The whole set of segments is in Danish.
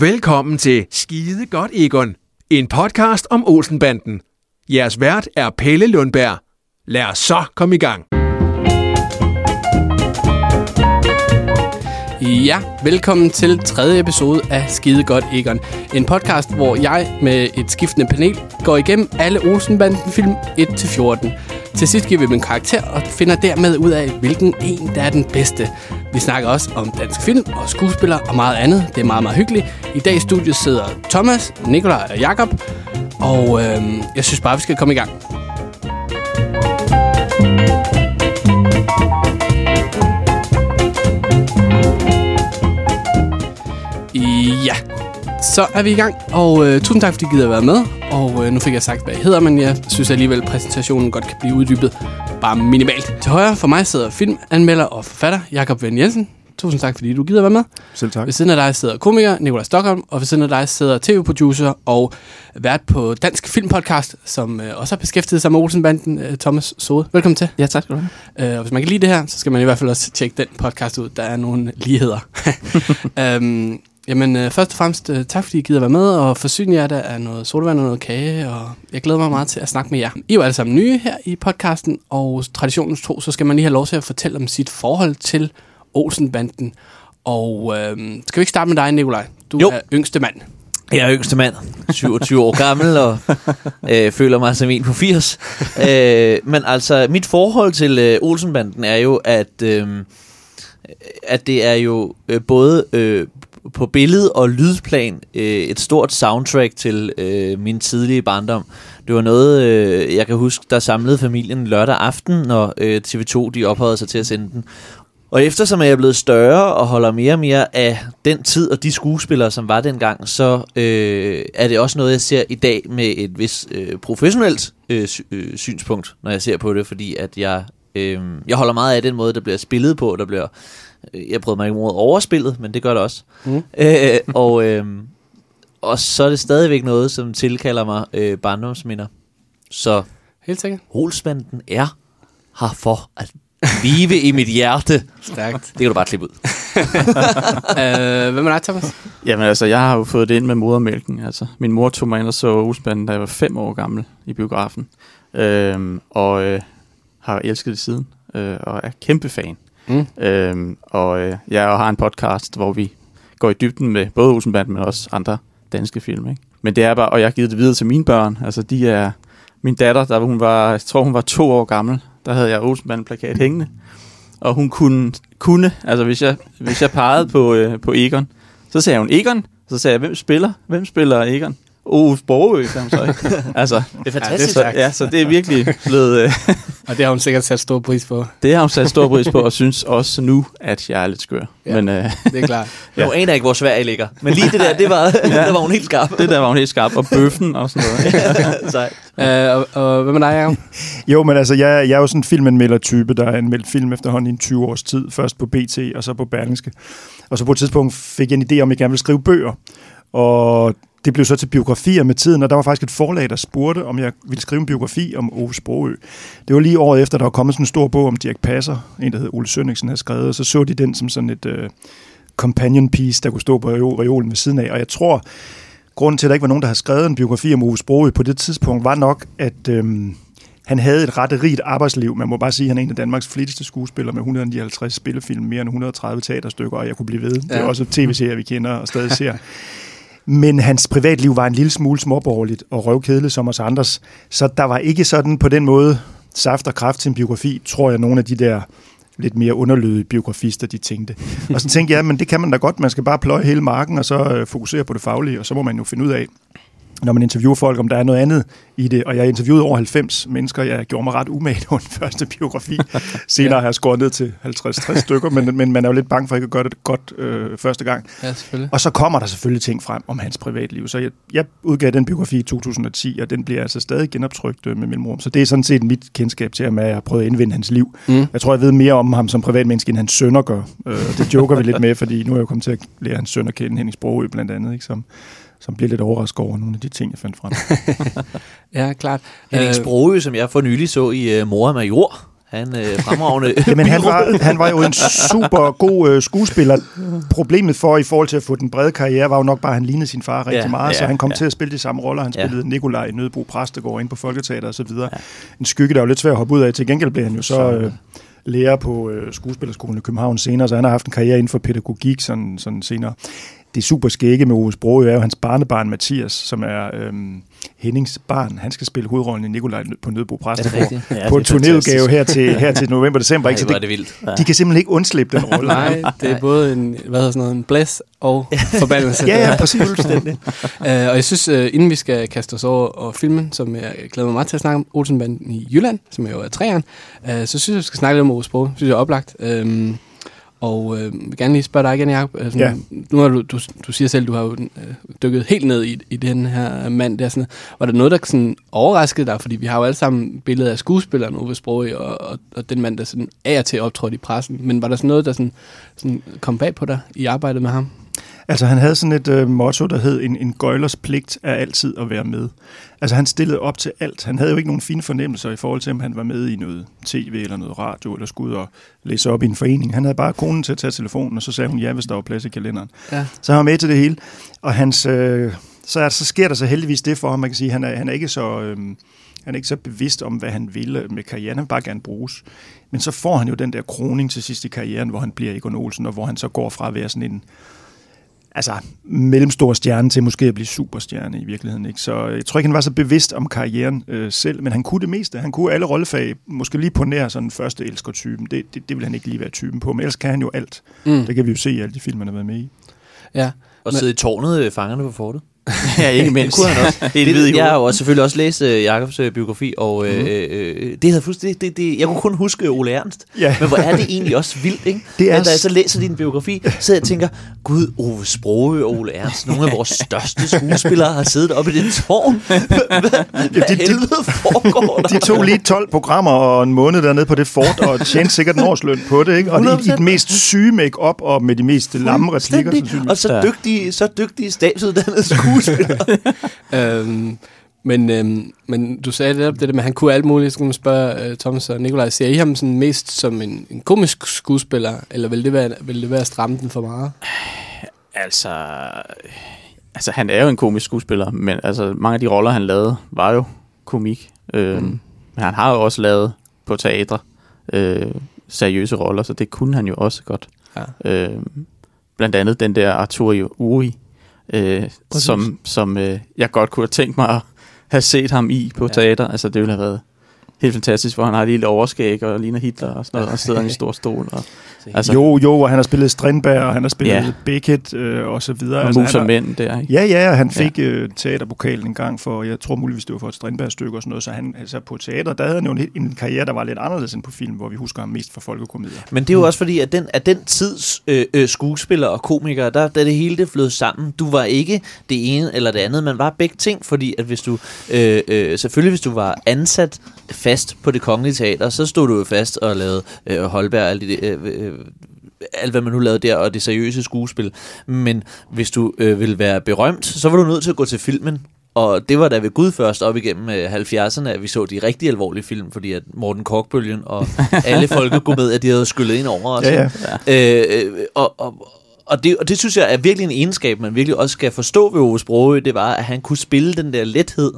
Velkommen til Skide Godt Egon, en podcast om Olsenbanden. Jeres vært er Pelle Lundberg. Lad os så komme i gang. Ja, velkommen til tredje episode af Skide Godt Egon. En podcast, hvor jeg med et skiftende panel går igennem alle Olsenbanden-film 1-14. Til sidst giver vi dem en karakter og finder dermed ud af, hvilken en, der er den bedste. Vi snakker også om dansk film og skuespillere og meget andet. Det er meget, meget hyggeligt. I dag i studiet sidder Thomas, Nikolaj og Jakob. Og øh, jeg synes bare, vi skal komme i gang. Så er vi i gang, og øh, tusind tak, fordi I gider at være med. Og øh, nu fik jeg sagt, hvad jeg hedder, men jeg synes alligevel, at præsentationen godt kan blive uddybet bare minimalt. Til højre for mig sidder filmanmelder og forfatter Jakob Venn Jensen. Tusind tak, fordi du gider være med. Selv tak. Ved siden af dig sidder komiker Nikolaj Stockholm, og ved siden af dig sidder tv-producer og vært på Dansk Filmpodcast, som øh, også har beskæftiget sig med Olsenbanden, øh, Thomas Sode. Velkommen til. Ja, tak skal du have. Øh, og hvis man kan lide det her, så skal man i hvert fald også tjekke den podcast ud. Der er nogle ligheder. øhm, jamen, øh, først og fremmest øh, tak, fordi I gider være med, og forsyn jer der af noget sodavand og noget kage, og jeg glæder mig meget til at snakke med jer. I er jo alle sammen nye her i podcasten, og traditionens tro, så skal man lige have lov til at fortælle om sit forhold til Olsenbanden. Og øh, skal vi ikke starte med dig, Nikolaj? Du Jo. er yngste mand. Jeg er yngste mand, 27 år gammel, og øh, føler mig som en på 80. Øh, men altså, mit forhold til øh, Olsenbanden er jo, at, øh, at det er jo øh, både øh, på billed- og lydplan øh, et stort soundtrack til øh, min tidlige barndom. Det var noget, øh, jeg kan huske, der samlede familien lørdag aften, når øh, TV2 de ophøjede sig til at sende den. Og eftersom jeg er blevet større og holder mere og mere af den tid og de skuespillere, som var dengang, så øh, er det også noget, jeg ser i dag med et vis øh, professionelt øh, øh, synspunkt, når jeg ser på det, fordi at jeg, øh, jeg holder meget af den måde, der bliver spillet på. Der bliver, øh, jeg prøver mig ikke mod overspillet, men det gør det også. Mm. Øh, og, øh, og så er det stadigvæk noget, som tilkalder mig øh, barndomsminder. Så Helt sikkert. Olsbanden er her for at vive i mit hjerte. Stærkt. Det kan du bare klippe ud. øh, hvem er dig, Thomas? Jamen altså, jeg har jo fået det ind med modermælken. Altså, min mor tog mig ind og så Olsenbanden, da jeg var fem år gammel i biografen. Øhm, og øh, har elsket det siden. Øh, og er kæmpe fan. Mm. Øhm, og øh, jeg har en podcast, hvor vi går i dybden med både Olsenbanden, men også andre danske film. Ikke? Men det er bare, og jeg har givet det videre til mine børn. Altså, de er... Min datter, der hun var, jeg tror hun var to år gammel, der havde jeg Olsenbanden-plakat hængende. Og hun kunne, kunne altså hvis jeg, hvis jeg pegede på, øh, på Egon, så sagde hun Egon, så sagde jeg, hvem spiller? Hvem spiller Egon? Ove Borgø, sagde hun så ikke. altså, Det er Ja, fantastisk. det er så, ja, så det er virkelig blevet, øh, Og det har hun sikkert sat stor pris på. det har hun sat stor pris på, og synes også nu, at jeg er lidt skør. Ja. Ja. Men øh, Det er klart. Ja. Nu aner ikke, hvor Sverige ligger. Men lige det der, det var, ja. der var hun helt skarp. det der var hun helt skarp, og bøffen og sådan noget. Sej. Øh, og, og hvem er dig, Jacob? Jo, men altså, jeg, jeg er jo sådan en filmanmelder-type, der har anmeldt film efterhånden i en 20 års tid. Først på BT, og så på Berlingske. Og så på et tidspunkt fik jeg en idé om, at jeg gerne ville skrive bøger. Og det blev så til biografier med tiden, og der var faktisk et forlag, der spurgte, om jeg ville skrive en biografi om Ove Sprogø. Det var lige året efter, der var kommet sådan en stor bog om Dirk Passer, en der hed Ole Sønningsen, havde skrevet, og så så de den som sådan et uh, companion piece, der kunne stå på reol- reolen ved siden af. Og jeg tror, grunden til, at der ikke var nogen, der havde skrevet en biografi om Ove Sprogø på det tidspunkt, var nok, at øhm, han havde et ret rigt arbejdsliv. Man må bare sige, at han er en af Danmarks flittigste skuespillere med 159 spillefilm, mere end 130 teaterstykker, og jeg kunne blive ved. Det er også tv-serier, vi kender og stadig ser. Men hans privatliv var en lille smule småborgerligt og røvkedeligt som os andres. Så der var ikke sådan på den måde saft og kraft til en biografi, tror jeg, nogle af de der lidt mere underlødige biografister, de tænkte. Og så tænkte jeg, men det kan man da godt, man skal bare pløje hele marken, og så øh, fokusere på det faglige, og så må man jo finde ud af, når man interviewer folk, om der er noget andet i det. Og jeg interviewede over 90 mennesker. Jeg gjorde mig ret umage på den første biografi. Senere har jeg skåret ned til 50-60 stykker, men, men man er jo lidt bange for ikke at gøre det godt øh, første gang. Ja, selvfølgelig. Og så kommer der selvfølgelig ting frem om hans privatliv. Så jeg, jeg udgav den biografi i 2010, og den bliver altså stadig genoptrykt øh, med mellemrum. Så det er sådan set mit kendskab til ham, at jeg har prøvet at indvinde hans liv. Mm. Jeg tror, jeg ved mere om ham som privatmenneske, end hans sønner gør. Øh, det joker vi lidt med, fordi nu er jeg jo kommet til at lære hans søn at kende, Henning Sprogø blandt andet, ikke? Som, som bliver lidt overrasket over nogle af de ting, jeg fandt frem. Ja, klart. Henning Øh, Sprogø, som jeg for nylig så i uh, Mor Major. Han øh, fremragende Jamen, han var, han var jo en super god øh, skuespiller. Problemet for i forhold til at få den brede karriere, var jo nok bare, at han lignede sin far rigtig Ja, meget, så ja, han kom ja. til at spille de samme roller. Han Ja. spillede Nikolaj i Nødebro Præstegård ind på Folketeater og så videre. En skygge, der var lidt svær at hoppe ud af. Til gengæld blev han jo så øh, lærer på øh, skuespillerskolen i København senere, så han har haft en karriere inden for pædagogik sådan, sådan senere. Det super skægge med Ove Sprogøe er jo hans barnebarn Mathias, som er øhm, Hennings barn. Han skal spille hovedrollen i Nikolaj på Er Præstegård. rigtigt? Ja, på en turnéudgave her til, her til november-december. Ikke? Så er det, det vildt. de kan simpelthen ikke undslippe den rolle. Nej, det er både en, hvad hedder sådan noget, en blæs og forbandelse. Ja, ja, præcis. Fuldstændig. Uh, og jeg synes, uh, inden vi skal kaste os over og filmen, som jeg glæder mig meget til at snakke om, Olsenbanden i Jylland, som er jo er træeren, uh, så synes jeg, vi skal snakke lidt om Ove Sprogøe. synes jeg er oplagt. Um, og øh, vil gerne lige spørge dig igen, Jacob. Altså, Ja. Nu har du, du, du siger selv, du har jo øh, dykket helt ned i, i den her mand. Der, sådan, var der noget, der sådan overraskede dig? Fordi vi har jo alle sammen billeder af skuespilleren Ove Sprogøe, og, og, og den mand, der sådan er til optrådt i pressen. Men var der sådan noget, der sådan, sådan kom bag på dig i arbejdet med ham? Altså, han havde sådan et øh, motto, der hed, en, en gøjlers pligt er altid at være med. Altså, han stillede op til alt. Han havde jo ikke nogen fine fornemmelser i forhold til, om han var med i noget tv eller noget radio, eller skulle ud og læse op i en forening. Han havde bare konen til at tage telefonen, og så sagde hun ja, hvis der var plads i kalenderen. Ja. Så han var med til det hele. Og hans, øh, så, er, så sker der så heldigvis det for ham, man kan sige, han er, han er ikke så... Øh, han er ikke så bevidst om, hvad han vil med karrieren. Han vil bare gerne bruges. Men så får han jo den der kroning til sidst i karrieren, hvor han bliver Egon Olsen, og hvor han så går fra at være sådan en altså, mellemstor stjerne til måske at blive superstjerne i virkeligheden. Ikke? Så jeg tror ikke, han var så bevidst om karrieren øh, selv, men han kunne det meste. Han kunne alle rollefag, måske lige på nær sådan første elskertypen. Det, det, det vil han ikke lige være typen på, men ellers kan han jo alt. Mm. Det kan vi jo se i alle de film, han har været med i. Ja. Og sidde i tårnet, øh, fangerne på fortet. Ja, ikke mindst. Det kunne han også. Hvid i det, jeg har jo også selvfølgelig også læst uh, Jacobs uh, biografi, og uh, Mhm. øh, det havde fuldstændig, det, det, jeg kunne kun huske Ole Ernst. Ja. Men hvor er det egentlig også vildt, ikke? Det er At da jeg så læser din biografi, så jeg tænker, gud, Ove Sprogøe og Ole Ernst, nogle af vores største skuespillere har siddet oppe i det tårn. Hvad, de- helvede foregår der? De tog lige 12 programmer og en måned dernede på det fort, og tjente sikkert en årsløn på det, ikke? Og i, i 100%. den mest syge make-up og med de mest lamme replikker. Og så Ja. dygtige, så dygtige stabsuddannede skuespillere. Øhm, men, øhm, men du sagde netop det der med, at han kunne alt muligt. Så kunne man spørge øh, Thomas og Nikolaj, ser I ham sådan mest som en, en komisk skuespiller, eller vil det være, vil det være at stramme den for meget? Altså, altså, han er jo en komisk skuespiller, men altså, mange af de roller, han lavede, var jo komik. Øhm, Mm. Men han har jo også lavet på teatre øh, seriøse roller, så det kunne han jo også godt. Ja. Øh, blandt andet den der Arturo Uri, øh, Præcis. som, som øh, jeg godt kunne have tænkt mig at have set ham i på Ja. ja. teater. Altså, det ville have været helt fantastisk, hvor han har et lille overskæg og ligner Hitler og sådan noget, og sidder i en stor stol. Og, altså, Jo, jo, og han har spillet Strindberg, og han har spillet Ja. Beckett øh, og så videre. og Altså, mænd der, ikke? Ja, ja, og han fik ja. øh, teaterpokalen en gang for, jeg tror muligvis det var for et Strindberg-stykke og sådan noget, så han, altså på teater, der havde han jo en, en karriere, der var lidt anderledes end på film, hvor vi husker ham mest for folkekomedier. Men det er jo også fordi, at den, at den tids øh, øh, skuespillere og komikere, der, der det hele det flød sammen. Du var ikke det ene eller det andet, man var begge ting, fordi at hvis du, øh, øh, selvfølgelig hvis du var ansat fast på det kongelige teater, så stod du jo fast og lavede øh, Holberg og alt, det, øh, øh, alt, hvad man nu lavede der, og det seriøse skuespil. Men hvis du øh, ville være berømt, så var du nødt til at gå til filmen, og det var da ved Gud først op igennem øh, 70'erne, at vi så de rigtig alvorlige film, fordi at Morten Korkbølgen og alle folkekomedier, de havde skyllet ind over os. Ja, ja. Øh, øh, og, og, og, det, og det synes jeg er virkelig en egenskab, man virkelig også skal forstå ved Ove Sprogøe, det var, at han kunne spille den der lethed,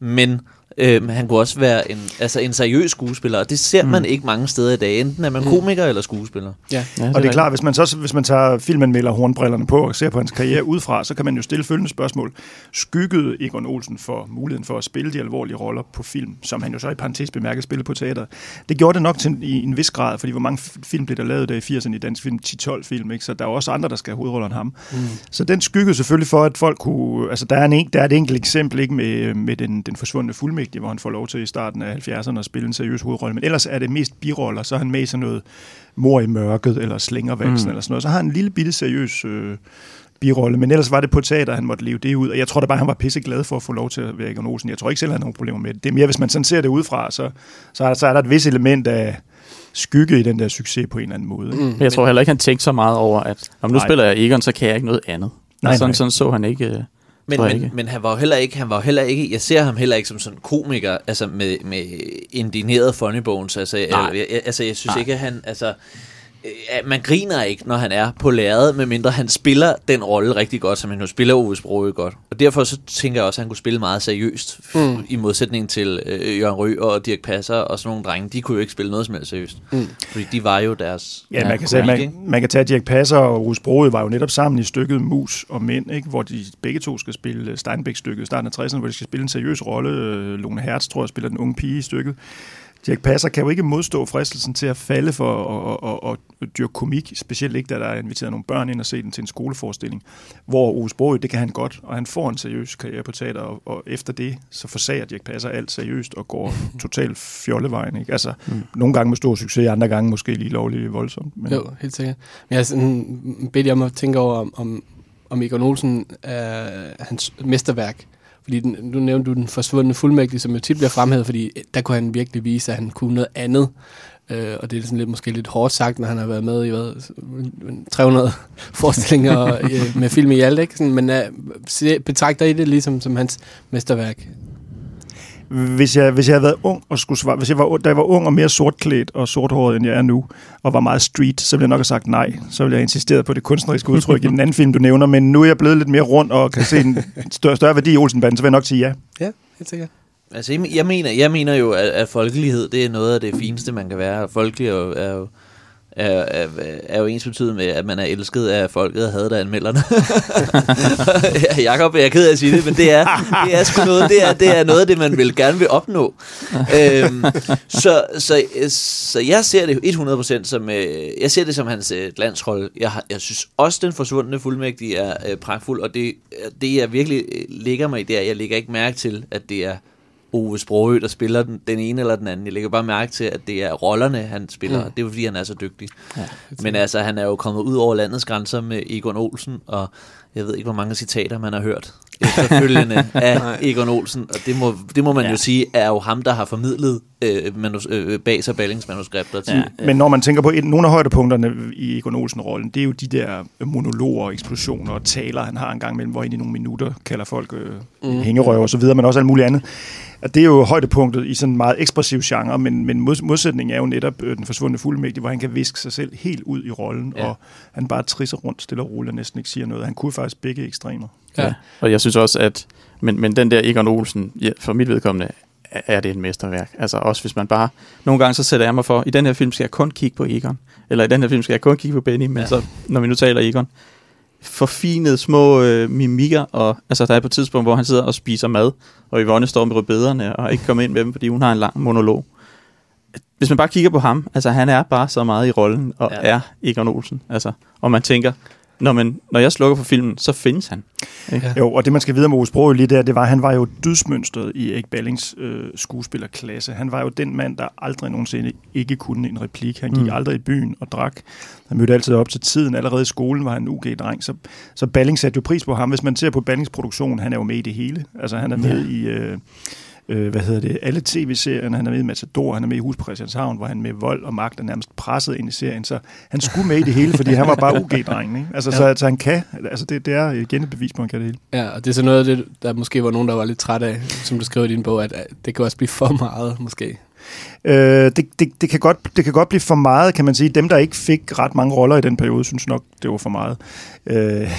men øh, han kunne også være en, altså en seriøs skuespiller, og det ser man ikke mange steder i dag. Enten er man komiker eller skuespiller. Ja. Ja, Og det er klart, hvis man, så, hvis man tager filmanmelder hornbrillerne på og ser på hans karriere udefra, så kan man jo stille følgende spørgsmål. Skyggede Egon Olsen for muligheden for at spille de alvorlige roller på film, som han jo så i parentes bemærket spillede på teater? Det gjorde det nok til en, i en vis grad, fordi hvor mange film blev der lavet der i 80'erne i dansk film? 10-12 film, ikke? Så der er også andre, der skal have hovedroller end ham. Mm. Så den skyggede selvfølgelig for, at folk kunne... Altså, der er, en, der er et enkelt eksempel ikke med, med den, den forsvundne fuldmægtige, hvor han får lov til i starten af 70'erne at spille en seriøs hovedrolle. Men ellers er det mest biroller, så er han med i sådan noget mor i mørket, eller slængervalsen, mm. eller sådan noget. Så har han en lille bitte seriøs øh, birolle, men ellers var det på teater, han måtte leve det ud. Og jeg tror da bare, han var pisse glad for at få lov til at være Egon Olsen. Jeg tror ikke selv, han har nogen problemer med det. Det er mere, hvis man sådan ser det udefra, så, så, er, så er der et vis element af skygge i den der succes på en eller anden måde. Mm. Men jeg tror heller ikke, han tænkte så meget over, at om nu Nej. spiller jeg Egon, så kan jeg ikke noget andet. Nej, Nej, sådan, nej. sådan så han ikke... Men, men, men han var jo heller ikke, han var jo heller ikke, jeg ser ham heller ikke som sådan komiker, altså med, med indineret funny bones, altså, jeg, jeg, altså jeg synes Nej. ikke, at han, altså, man griner ikke, når han er på lærredet, medmindre han spiller den rolle rigtig godt, som han jo spiller Ove Sprogøe godt. Og derfor så tænker jeg også, at han kunne spille meget seriøst, Mm. i modsætning til øh, Jørgen Rø og Dirk Passer og sådan nogle drenge. De kunne jo ikke spille noget som helst seriøst. Mm. Fordi de var jo deres Ja, man kan, sige, man, man kan tage Dirk Passer og Rus Broge var jo netop sammen i stykket Mus og Mænd, ikke? hvor de begge to skal spille Steinbeck-stykket i starten af 60'erne, hvor de skal spille en seriøs rolle. Øh, Lone Hertz, tror jeg, spiller den unge pige i stykket. Dirk Passer kan jo ikke modstå fristelsen til at falde for at, at, at, at dyrke komik, specielt ikke, da der er inviteret nogle børn ind og se den til en skoleforestilling, hvor Ove det kan han godt, og han får en seriøs karriere på teater, og, og efter det, så forsager Dirk Passer alt seriøst og går totalt fjollevejen. Ikke? Altså, mm. nogle gange med stor succes, andre gange måske lige lovligt voldsomt. Men, Jo, helt sikkert. Men jeg sådan bedt jer om at tænke over, om, om, Egon Olsen er hans mesterværk. Fordi den, nu nævnte du den forsvundne fuldmægtige, som jo tit bliver fremhævet, fordi øh, der kunne han virkelig vise, at han kunne noget andet. Øh, og det er sådan lidt, måske lidt hårdt sagt, når han har været med i hvad, 300 forestillinger øh, med film i alt, ikke? Sådan, men øh, betragter I det ligesom som hans mesterværk? Hvis jeg, hvis jeg havde været ung og skulle svare, hvis jeg var, da jeg var ung og mere sortklædt og sorthåret, end jeg er nu, og var meget street, så ville jeg nok have sagt nej. Så ville jeg have insisteret på det kunstneriske udtryk i den anden film, du nævner. Men nu er jeg blevet lidt mere rund og kan se en større, større værdi i Olsenbanden, så vil jeg nok sige ja. Ja, helt sikkert. Altså, jeg, jeg, mener, jeg mener jo, at, at folkelighed, det er noget af det fineste, man kan være. Folkelig er jo, er jo, er, er, er jo ensbetydende med, at man er elsket af folket og hadet af anmelderne. Jakob, jeg er ked af at sige det, men det er, det er sgu noget, det er, det er noget af det, man vil gerne vil opnå. øhm, så, så, så jeg ser det 100% som, øh, jeg ser det som hans øh, landsrolle. Jeg, har- jeg synes også, den forsvundne fuldmægtige er øh, pragtfuld, og det, det jeg virkelig øh, ligger mig i, det er, jeg lægger ikke mærke til, at det er Ove Sprogø, der spiller den, den ene eller den anden. Jeg lægger bare mærke til, at det er rollerne, han spiller. Mm. Det er fordi, han er så dygtig. Ja, Men altså, han er jo kommet ud over landets grænser med Egon Olsen, og jeg ved ikke, hvor mange citater man har hørt efterfølgende af. Egon Olsen. Og det må, det må man Ja. jo sige, er jo ham, der har formidlet øh, manus, øh, bag sig Ballings manuskripter til. Ja. Men når man tænker på et, nogle af højdepunkterne i Egon Olsen-rollen, det er jo de der monologer, eksplosioner og taler, han har en gang imellem, hvor han i nogle minutter kalder folk øh, mm. hængerøver og så videre, men også alt muligt andet. Og det er jo højdepunktet i sådan en meget ekspressiv genre, men, men mods- modsætningen er jo netop øh, den forsvundne fuldmægtige, hvor han kan viske sig selv helt ud i rollen. Ja. og han bare trisser rundt stille og roligt og næsten ikke siger noget. Han kunne faktisk begge ekstremer. Ja. Ja. Og jeg synes også, at men, men den der Egon Olsen, ja, for mit vedkommende, er- det et mesterværk. Altså også hvis man bare... Nogle gange så sætter jeg mig for, i den her film skal jeg kun kigge på Egon. Eller i den her film skal jeg kun kigge på Benny. Men ja. Så, når vi nu taler Egon, forfinede små øh, mimikker. Og, altså der er på et tidspunkt, hvor han sidder og spiser mad, og Yvonne står med rødbederne og ikke kommer ind med dem, fordi hun har en lang monolog. Hvis man bare kigger på ham, altså han er bare så meget i rollen, og. Ja. er Egon Olsen. Altså, og man tænker, når, man, når jeg slukker for filmen, så findes han. Ja. Jo, og det man skal vide om Ove Sprogøe lige der, det var, at han var jo dydsmønstret i Erik Ballings øh, skuespillerklasse. Han var jo den mand, der aldrig nogensinde ikke kunne en replik. Han gik Mm. aldrig i byen og drak. Han mødte altid op til tiden. Allerede i skolen var han en UG-dreng. Så, så Balling satte jo pris på ham. Hvis man ser på Ballings produktion, han er jo med i det hele. Altså han er med i... Øh, øh, hvad hedder det, alle tv-serierne. Han er med i Matador, han er med i Hus på Christianshavn, hvor han med vold og magt er nærmest presset ind i serien. Så han skulle med i det hele, fordi han var bare UG-drengen. Ikke? Altså, ja. så, så han kan, altså det, det er igen et bevis på, at han kan det hele. Ja, og det er så noget af det, der måske var nogen, der var lidt træt af, som du skrev i din bog, at at det kan også blive for meget, måske. Øh, det, det, det, kan godt, det kan godt blive for meget, kan man sige. Dem, der ikke fik ret mange roller i den periode, synes nok, det var for meget. Øh,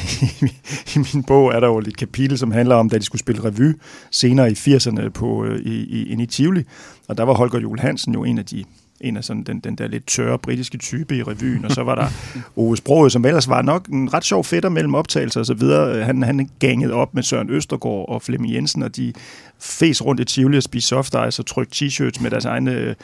i, I min bog er der jo et kapitel, som handler om, da de skulle spille revy senere i 80'erne på, øh, i, i, inde i Tivoli. Og der var Holger Juhl Hansen jo en af de en af sådan den, den der lidt tørre britiske type i revyen, og så var der Ove Sprogøe, som ellers var nok en ret sjov fætter mellem optagelser og så videre. Han, han gangede op med Søren Østergaard og Flemming Jensen, og de fes rundt i Tivoli og spiste soft ice og trykte t-shirts med deres egne øh,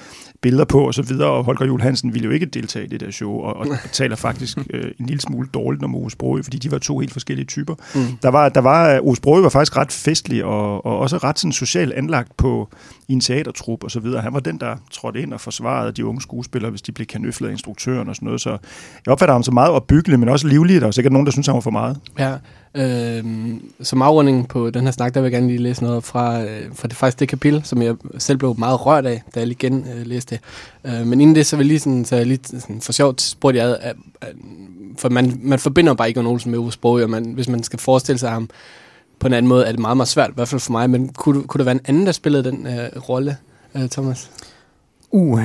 billeder på og så videre, og Holger Jule Hansen ville jo ikke deltage i det der show, og, og taler faktisk øh, en lille smule dårligt om Ove Sprogøe, fordi de var to helt forskellige typer. Mm. Der var, der var, Ove Sprogøe var faktisk ret festlig, og, og også ret sådan socialt anlagt på, i en teatertrup og så videre. Han var den, der trådte ind og forsvarede de unge skuespillere, hvis de blev kanøflet af instruktøren og sådan noget. Så jeg opfatter ham så meget opbyggelig, men også livlig. Der er sikkert nogen, der synes han var for meget. Ja, øh, som afrunding på den her snak, der vil jeg gerne lige læse noget fra, øh, fra det, faktisk det kapitel, som jeg selv blev meget rørt af, da jeg lige igen øh, læste det. Øh, men inden det, så vil jeg lige, sådan, så jeg lige sådan, for sjovt spurgte jeg, at, at, for man, man forbinder bare Egon Olsen med Ove Sprogøe, og man, hvis man skal forestille sig ham på en anden måde er det meget, meget svært, i hvert fald for mig. Men kunne, kunne der være en anden, der spillede den øh, rolle, øh, Thomas? Uh,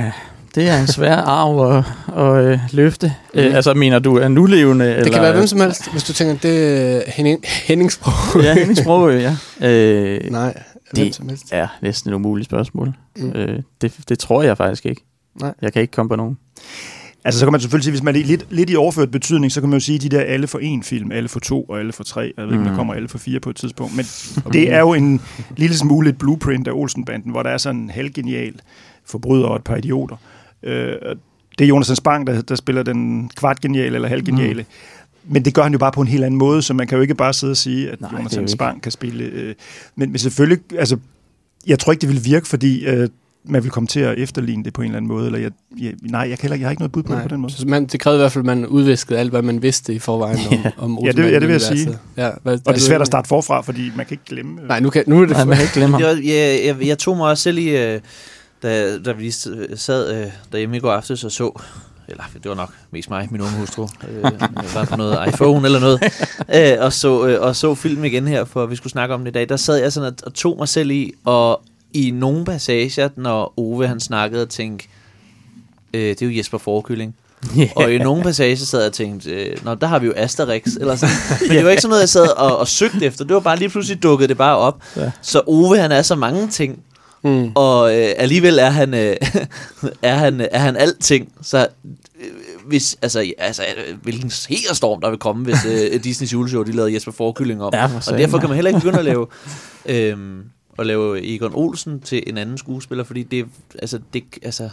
det er en svær arv at, at øh, løfte. Mm. Øh, altså, mener du er nulevende? Det eller, kan være hvem som helst, hvis du tænker, det er Henning, Henning. Ja, Henning Sprogø, ja. Øh, Nej, hvem Det som helst. er næsten et umuligt spørgsmål. Mm. Øh, det, det tror jeg faktisk ikke. Nej. Jeg kan ikke komme på nogen. Altså, så kan man selvfølgelig sige, hvis man er lidt, lidt i overført betydning, så kan man jo sige, de der alle for en film, alle for to og alle for tre. Jeg ved ikke, om der Mm. kommer alle for fire på et tidspunkt. Men det er jo en lille smule et blueprint af Olsenbanden, hvor der er sådan en halvgenial forbryder og et par idioter. Øh, det er Jonas Spang, der, der spiller den kvartgeniale eller halvgeniale. Mm. Men det gør han jo bare på en helt anden måde, så man kan jo ikke bare sidde og sige, at Nej, Jonas. Spang kan spille... Øh, men, men selvfølgelig, altså, jeg tror ikke, det vil virke, fordi øh, man vil komme til at efterligne det på en eller anden måde. Eller jeg, jeg, nej, jeg, kan heller, jeg har ikke noget bud på det på den måde. Så man, det krævede i hvert fald, at man udviskede alt, hvad man vidste i forvejen om, Ja. om Ja, det- ja, det vil jeg sige. Ja, hvad, Og det er svært at starte forfra, fordi man kan ikke glemme... Nej, nu, kan, nu er det Nej, man kan ikke glemme ham. Jeg, jeg, jeg, jeg tog mig også selv i, øh, da, da vi lige sad øh, derhjemme i går aftes og så, eller det var nok mest mig, min unge hustru, øh, var på noget iPhone eller noget, øh, og, så, øh, og så film igen her, for vi skulle snakke om det i dag. Der sad jeg sådan og, og tog mig selv i, og i nogle passager, når Ove han snakkede, og tænkte, øh, det er jo Jesper Forkylling. Og i nogle passager sad jeg og tænkte, øh, Nå, der har vi jo Asterix, eller sådan. Men det var ikke sådan noget, jeg sad og, og søgte efter. Det var bare lige pludselig dukket det bare op. Ja. Så Ove, han er så mange ting, Mm. og øh, alligevel er han, øh, er han, er han alting. Så øh, hvis, altså, ja, altså, hvilken storm der vil komme, hvis øh, Disneys juleshow, de lavede Jesper Forkylling om. Ja, for og derfor kan man heller ikke begynde at lave, øh, at lave Egon Olsen til en anden skuespiller, fordi det, altså, det, altså,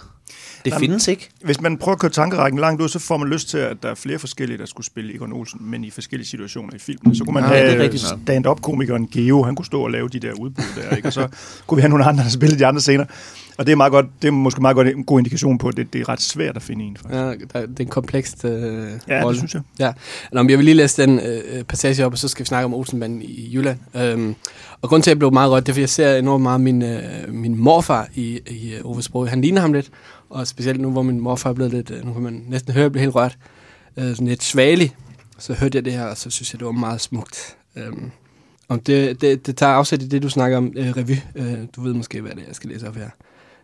det Jamen, findes ikke. Hvis man prøver at køre tankerækken langt ud, så får man lyst til, at der er flere forskellige, der skulle spille Egon Olsen, men i forskellige situationer i filmen. Så kunne man det er have stand-up-komikeren Geo, han kunne stå og lave de der udbud der, ikke? og så kunne vi have nogle andre, der spillede de andre scener. Og det er, meget godt, det er måske meget godt en god indikation på, at det, det er ret svært at finde en. Faktisk. Ja, det er en komplekst øh, Ja, det rolle. synes jeg. Ja. Nå, men jeg vil lige læse den øh, passage op, og så skal vi snakke om Olsenbanden i Jylland. Øhm, og grunden til, at jeg blev meget rørt, det er, fordi jeg ser enormt meget min, øh, min morfar i, i øh, Ove Sprog. Han ligner ham lidt, og specielt nu, hvor min morfar er blevet lidt, øh, nu kan man næsten høre, at jeg bliver helt rørt, øh, sådan lidt svagelig. Så hørte jeg det her, og så synes jeg, det var meget smukt. Øhm, og det, det, det tager afsæt i det, du snakker om, øh, revy. Øh, du ved måske, hvad det er, jeg skal læse op her.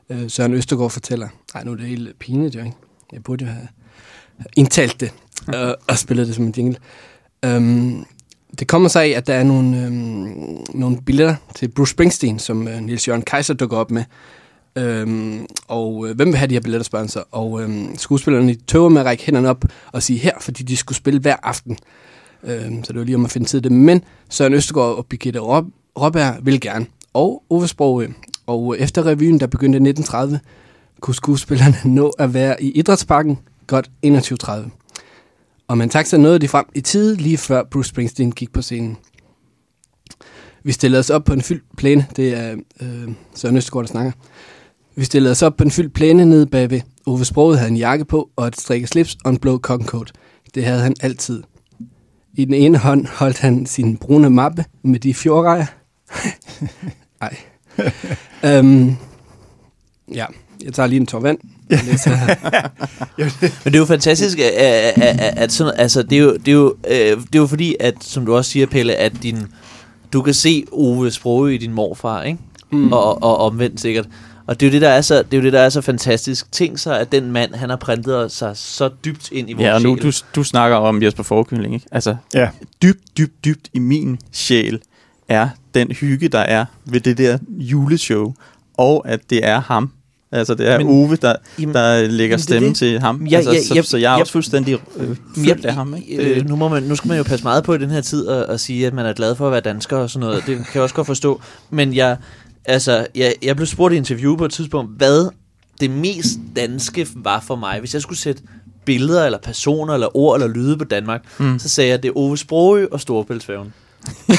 Øh, Søren Østergaard fortæller. Nej, nu er det helt pinligt, jo ikke? Jeg burde jo have indtalt det øh, og spillet det som en jingle. Øhm, det kommer sig af, at der er nogle, øhm, nogle billetter til Bruce Springsteen, som øh, Niels Jørgen Kaiser dukker op med. Øhm, og øh, hvem vil have de her billetter, spørger sig. så. Og øhm, skuespillerne tøver med at række hænderne op og sige her, fordi de skulle spille hver aften. Øhm, så det var lige om at finde tid til det. Men Søren Østergaard og Birgitte Rob Robberg vil gerne. Og Ove Sprogø. Øh, og øh, efter revyen, der begyndte i 1930, kunne skuespillerne nå at være i Idrætsparken godt 21.30. Og man taxa nåede de frem i tide, lige før Bruce Springsteen gik på scenen. Vi stillede os op på en fyldt plæne. Det er øh, Søren Østergaard, der snakker. Vi stillede os op på en fyldt plæne nede bagved. Ove Sproget havde en jakke på og et strikket slips og en blå cottoncoat. Det havde han altid. I den ene hånd holdt han sin brune mappe med de fjordrejer. Ej. øhm, ja, jeg tager lige en tår vand. Men det er jo fantastisk, at, at, at, at sådan, altså, det er jo, det er jo, øh, det er jo fordi, at, som du også siger, Pelle, at din, du kan se Ove Sprogø i din morfar, ikke? Mm. Og, og omvendt sikkert. Og det er jo det, der er så, det er jo det, der er så fantastisk. Tænk sig, at den mand, han har printet sig så dybt ind i vores Ja, og nu sjæl. du, du snakker om Jesper Forkylling, ikke? Altså, Ja. dybt, dybt, dybt i min sjæl er den hygge, der er ved det der juleshow, og at det er ham. Altså, det er Men- Ove, der, Jamen, der lægger er stemme det. til ham. Ja, altså, ja, så, ja, så jeg er ja. også fuldstændig øh, fyldt af ham, ikke? Øh, nu, må man, nu skal man jo passe meget på i den her tid og, og sige, at man er glad for at være dansker og sådan noget. Det kan jeg også godt forstå. Men jeg, altså, jeg, jeg blev spurgt i interview på et tidspunkt, hvad det mest danske var for mig. Hvis jeg skulle sætte billeder, eller personer, eller ord, eller lyde på Danmark, mm. så sagde jeg, det er Ove Sprogø og Storebæltsfærgen.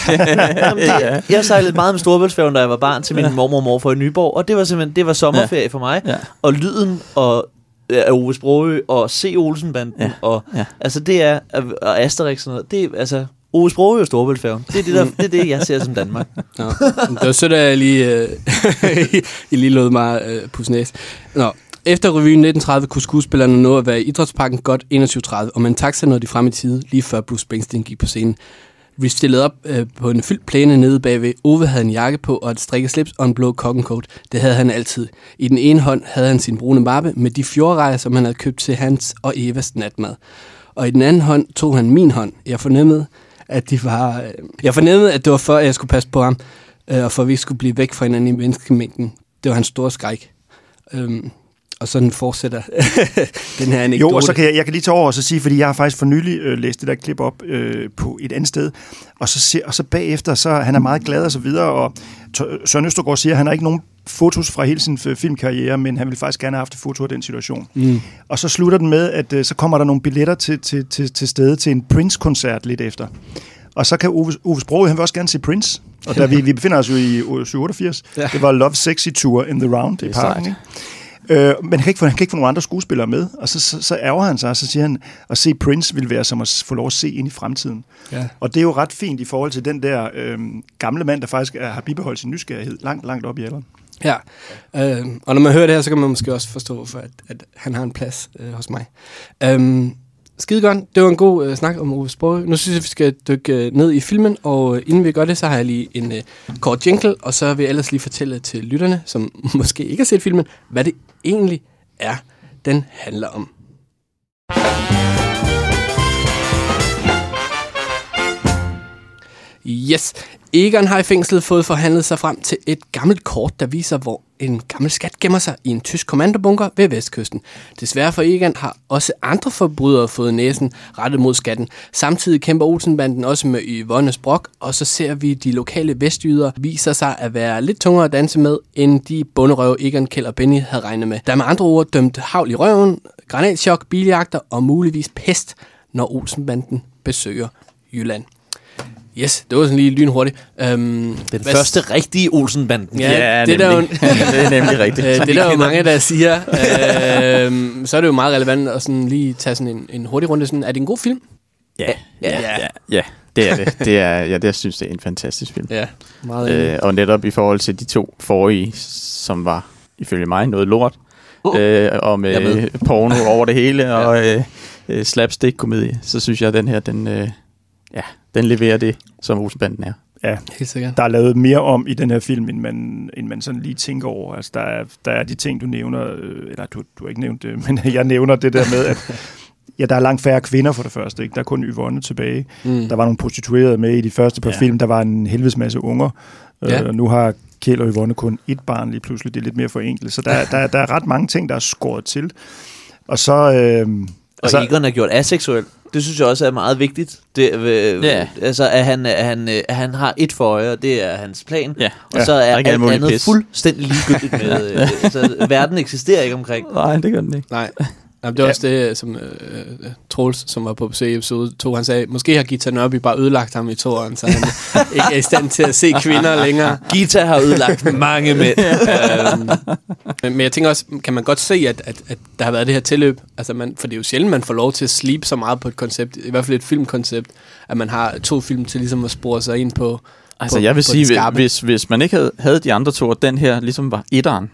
Jamen, det, jeg sejlede meget med Storebæltsfærgen, da jeg var barn til min mormor og morfar i Nyborg, og det var simpelthen, det var sommerferie for mig. Ja. Og lyden og af Ove Sprogø og C. Olsenbanden Ja. og Ja. altså det er og Asterix og sådan noget. Det er altså Ove Sprogø og Storebæltsfærgen. Det er det, der, det er det, jeg ser som Danmark. Nå, det var sødt, at jeg lige, øh, I lige lod mig øh, pusse næse. Nå, efter revyen 1930 kunne skuespillerne nå at være i idrætsparken godt 21.30, og man taxa nåede de frem i tide, lige før Bruce Springsteen gik på scenen. Vi stillede op øh, på en fyldt plæne nede bagved. Ove havde en jakke på og et strikket slips og en blå coat. Det havde han altid. I den ene hånd havde han sin brune mappe med de fjordrejer, som han havde købt til hans og Evas natmad. Og i den anden hånd tog han min hånd. Jeg fornemmede, at de var... Øh, jeg fornemmede, at det var for, at jeg skulle passe på ham, øh, og for at vi skulle blive væk fra hinanden i menneskemængden. Det var hans store skræk. Øhm, og sådan fortsætter den her anekdote. Jo, og så kan jeg, jeg kan lige tage over og så sige, fordi jeg har faktisk for nylig øh, læst det der klip op øh, på et andet sted, og så, se, og så bagefter, så han er meget glad og så videre, og Søren Østergaard siger, at han har ikke nogen fotos fra hele sin øh, filmkarriere, men han vil faktisk gerne have haft et foto af den situation. Mm. Og så slutter den med, at øh, så kommer der nogle billetter til, til, til, til stede til en Prince-koncert lidt efter. Og så kan Ove, Ove Sprogøe, han vil også gerne se Prince. Og der, vi, vi befinder os jo i 87. Ja. Det var Love Sexy Tour in the Round i parken. Ikke? Øh, men han kan, ikke få, han kan ikke få nogle andre skuespillere med, og så, så, så ærger han sig, og så siger han, at se Prince vil være som at få lov at se ind i fremtiden. Ja. Og det er jo ret fint i forhold til den der øh, gamle mand, der faktisk er, har bibeholdt sin nysgerrighed langt, langt op i alderen. Ja, øh, og når man hører det her, så kan man måske også forstå, hvorfor at, at han har en plads øh, hos mig. Øh, Skide godt. Det var en god øh, snak om Ove Sprogøe. Nu synes jeg, vi skal dykke øh, ned i filmen, og øh, inden vi gør det, så har jeg lige en øh, kort jingle, og så vil jeg ellers lige fortælle til lytterne, som måske ikke har set filmen, hvad det egentlig er, den handler om. Yes. Egon har i fængslet fået forhandlet sig frem til et gammelt kort, der viser, hvor en gammel skat gemmer sig i en tysk kommandobunker ved vestkysten. Desværre for Egan har også andre forbrydere fået næsen rettet mod skatten. Samtidig kæmper Olsenbanden også med Yvonnes Brok, og så ser vi de lokale vestjyder viser sig at være lidt tungere at danse med, end de bunderøve Egan, Kjell og Benny havde regnet med. Der er med andre ord dømt havl i røven, granatschok, biljagter og muligvis pest, når Olsenbanden besøger Jylland. Yes, det var sådan lige lynhurtigt. Um, Den hvad første rigtige Olsenbanden. Ja, ja det, er jo, det er nemlig rigtigt. Øh, det er der jo mange, der siger. uh, så er det jo meget relevant at sådan lige tage sådan en, en hurtig runde. Sådan, er det en god film? Ja, ja, ja. ja, ja det er det. det er, ja, det jeg synes jeg er en fantastisk film. Ja, meget øh, Og netop i forhold til de to forrige, som var ifølge mig noget lort, uh, øh, og med, med porno over det hele, ja. og uh, slapstick-komedie, så synes jeg, at den her, den, uh, ja, den leverer det, som Olsenbanden er. Ja, helt sikkert. Der er lavet mere om i den her film, end man, end man sådan lige tænker over. Altså, der, er, der er de ting, du nævner, øh, eller du, du har ikke nævnt det, men jeg nævner det der med, at ja, der er langt færre kvinder for det første. Ikke? Der er kun Yvonne tilbage. Mm. Der var nogle prostituerede med i de første par ja. film. Der var en helvedes masse unger. Øh, ja. Uh, nu har Kjell og Yvonne kun et barn lige pludselig. Det er lidt mere forenklet. Så der, der, der er ret mange ting, der er skåret til. Og så... Øh, og altså, Egon er gjort aseksuel. Det synes jeg også er meget vigtigt. Det, øh, ja. Altså, at han, at, han, at han har et for øje, og det er hans plan. Ja. Og så er ja, alt andet pis. fuldstændig ligegyldigt med... øh, altså, verden eksisterer ikke omkring. Nej, det gør den ikke. Nej. Jamen, det er ja. også det, som uh, Troels, som var på besøg i episode 2, han sagde, måske har Gita Nørby bare ødelagt ham i toeren, så han ikke er i stand til at se kvinder længere. Gita har ødelagt mange mænd. um, men jeg tænker også, kan man godt se, at, at, at der har været det her tilløb, altså man, for det er jo sjældent, man får lov til at slibe så meget på et koncept, i hvert fald et filmkoncept, at man har to film til ligesom at spore sig ind på Altså på, jeg vil sige, hvis, hvis man ikke havde, havde de andre to, og den her ligesom var etteren,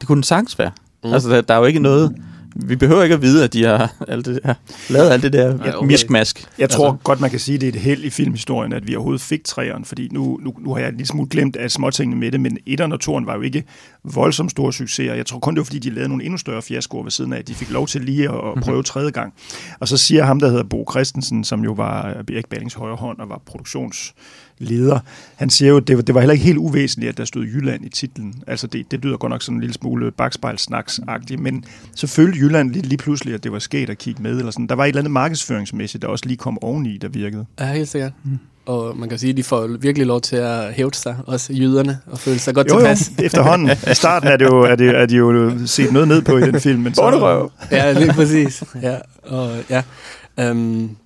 det kunne den sagtens være. Mm. Altså der, der er jo ikke noget vi behøver ikke at vide, at de har alt det der, lavet alt det der ja, okay. miskmask. Jeg tror altså. godt, man kan sige, at det er et held i filmhistorien, at vi overhovedet fik træeren, fordi nu, nu, nu har jeg ligesom glemt at småtingene med det, men etteren og toren var jo ikke voldsomt store succeser. Jeg tror kun, det var, fordi de lavede nogle endnu større fiaskoer ved siden af, at de fik lov til lige at mhm. prøve tredje gang. Og så siger ham, der hedder Bo Christensen, som jo var Erik Ballings højre hånd og var produktions leder. Han siger jo, at det, det var heller ikke helt uvæsentligt, at der stod Jylland i titlen. Altså det, det lyder godt nok sådan en lille smule bagspejlsnaksagtigt, men så følte Jylland lige, lige pludselig, at det var sket at kigge med. Eller sådan. Der var et eller andet markedsføringsmæssigt, der også lige kom oveni, der virkede. Ja, helt sikkert. Mm. Og man kan sige, at de får virkelig lov til at hæve sig, også jyderne, og føle sig godt jo, tilpas. Jo, efterhånden. I starten er, det jo, er, det, er de jo set noget ned på i den film. Men så... ja, lige præcis. Ja, og, ja. Um,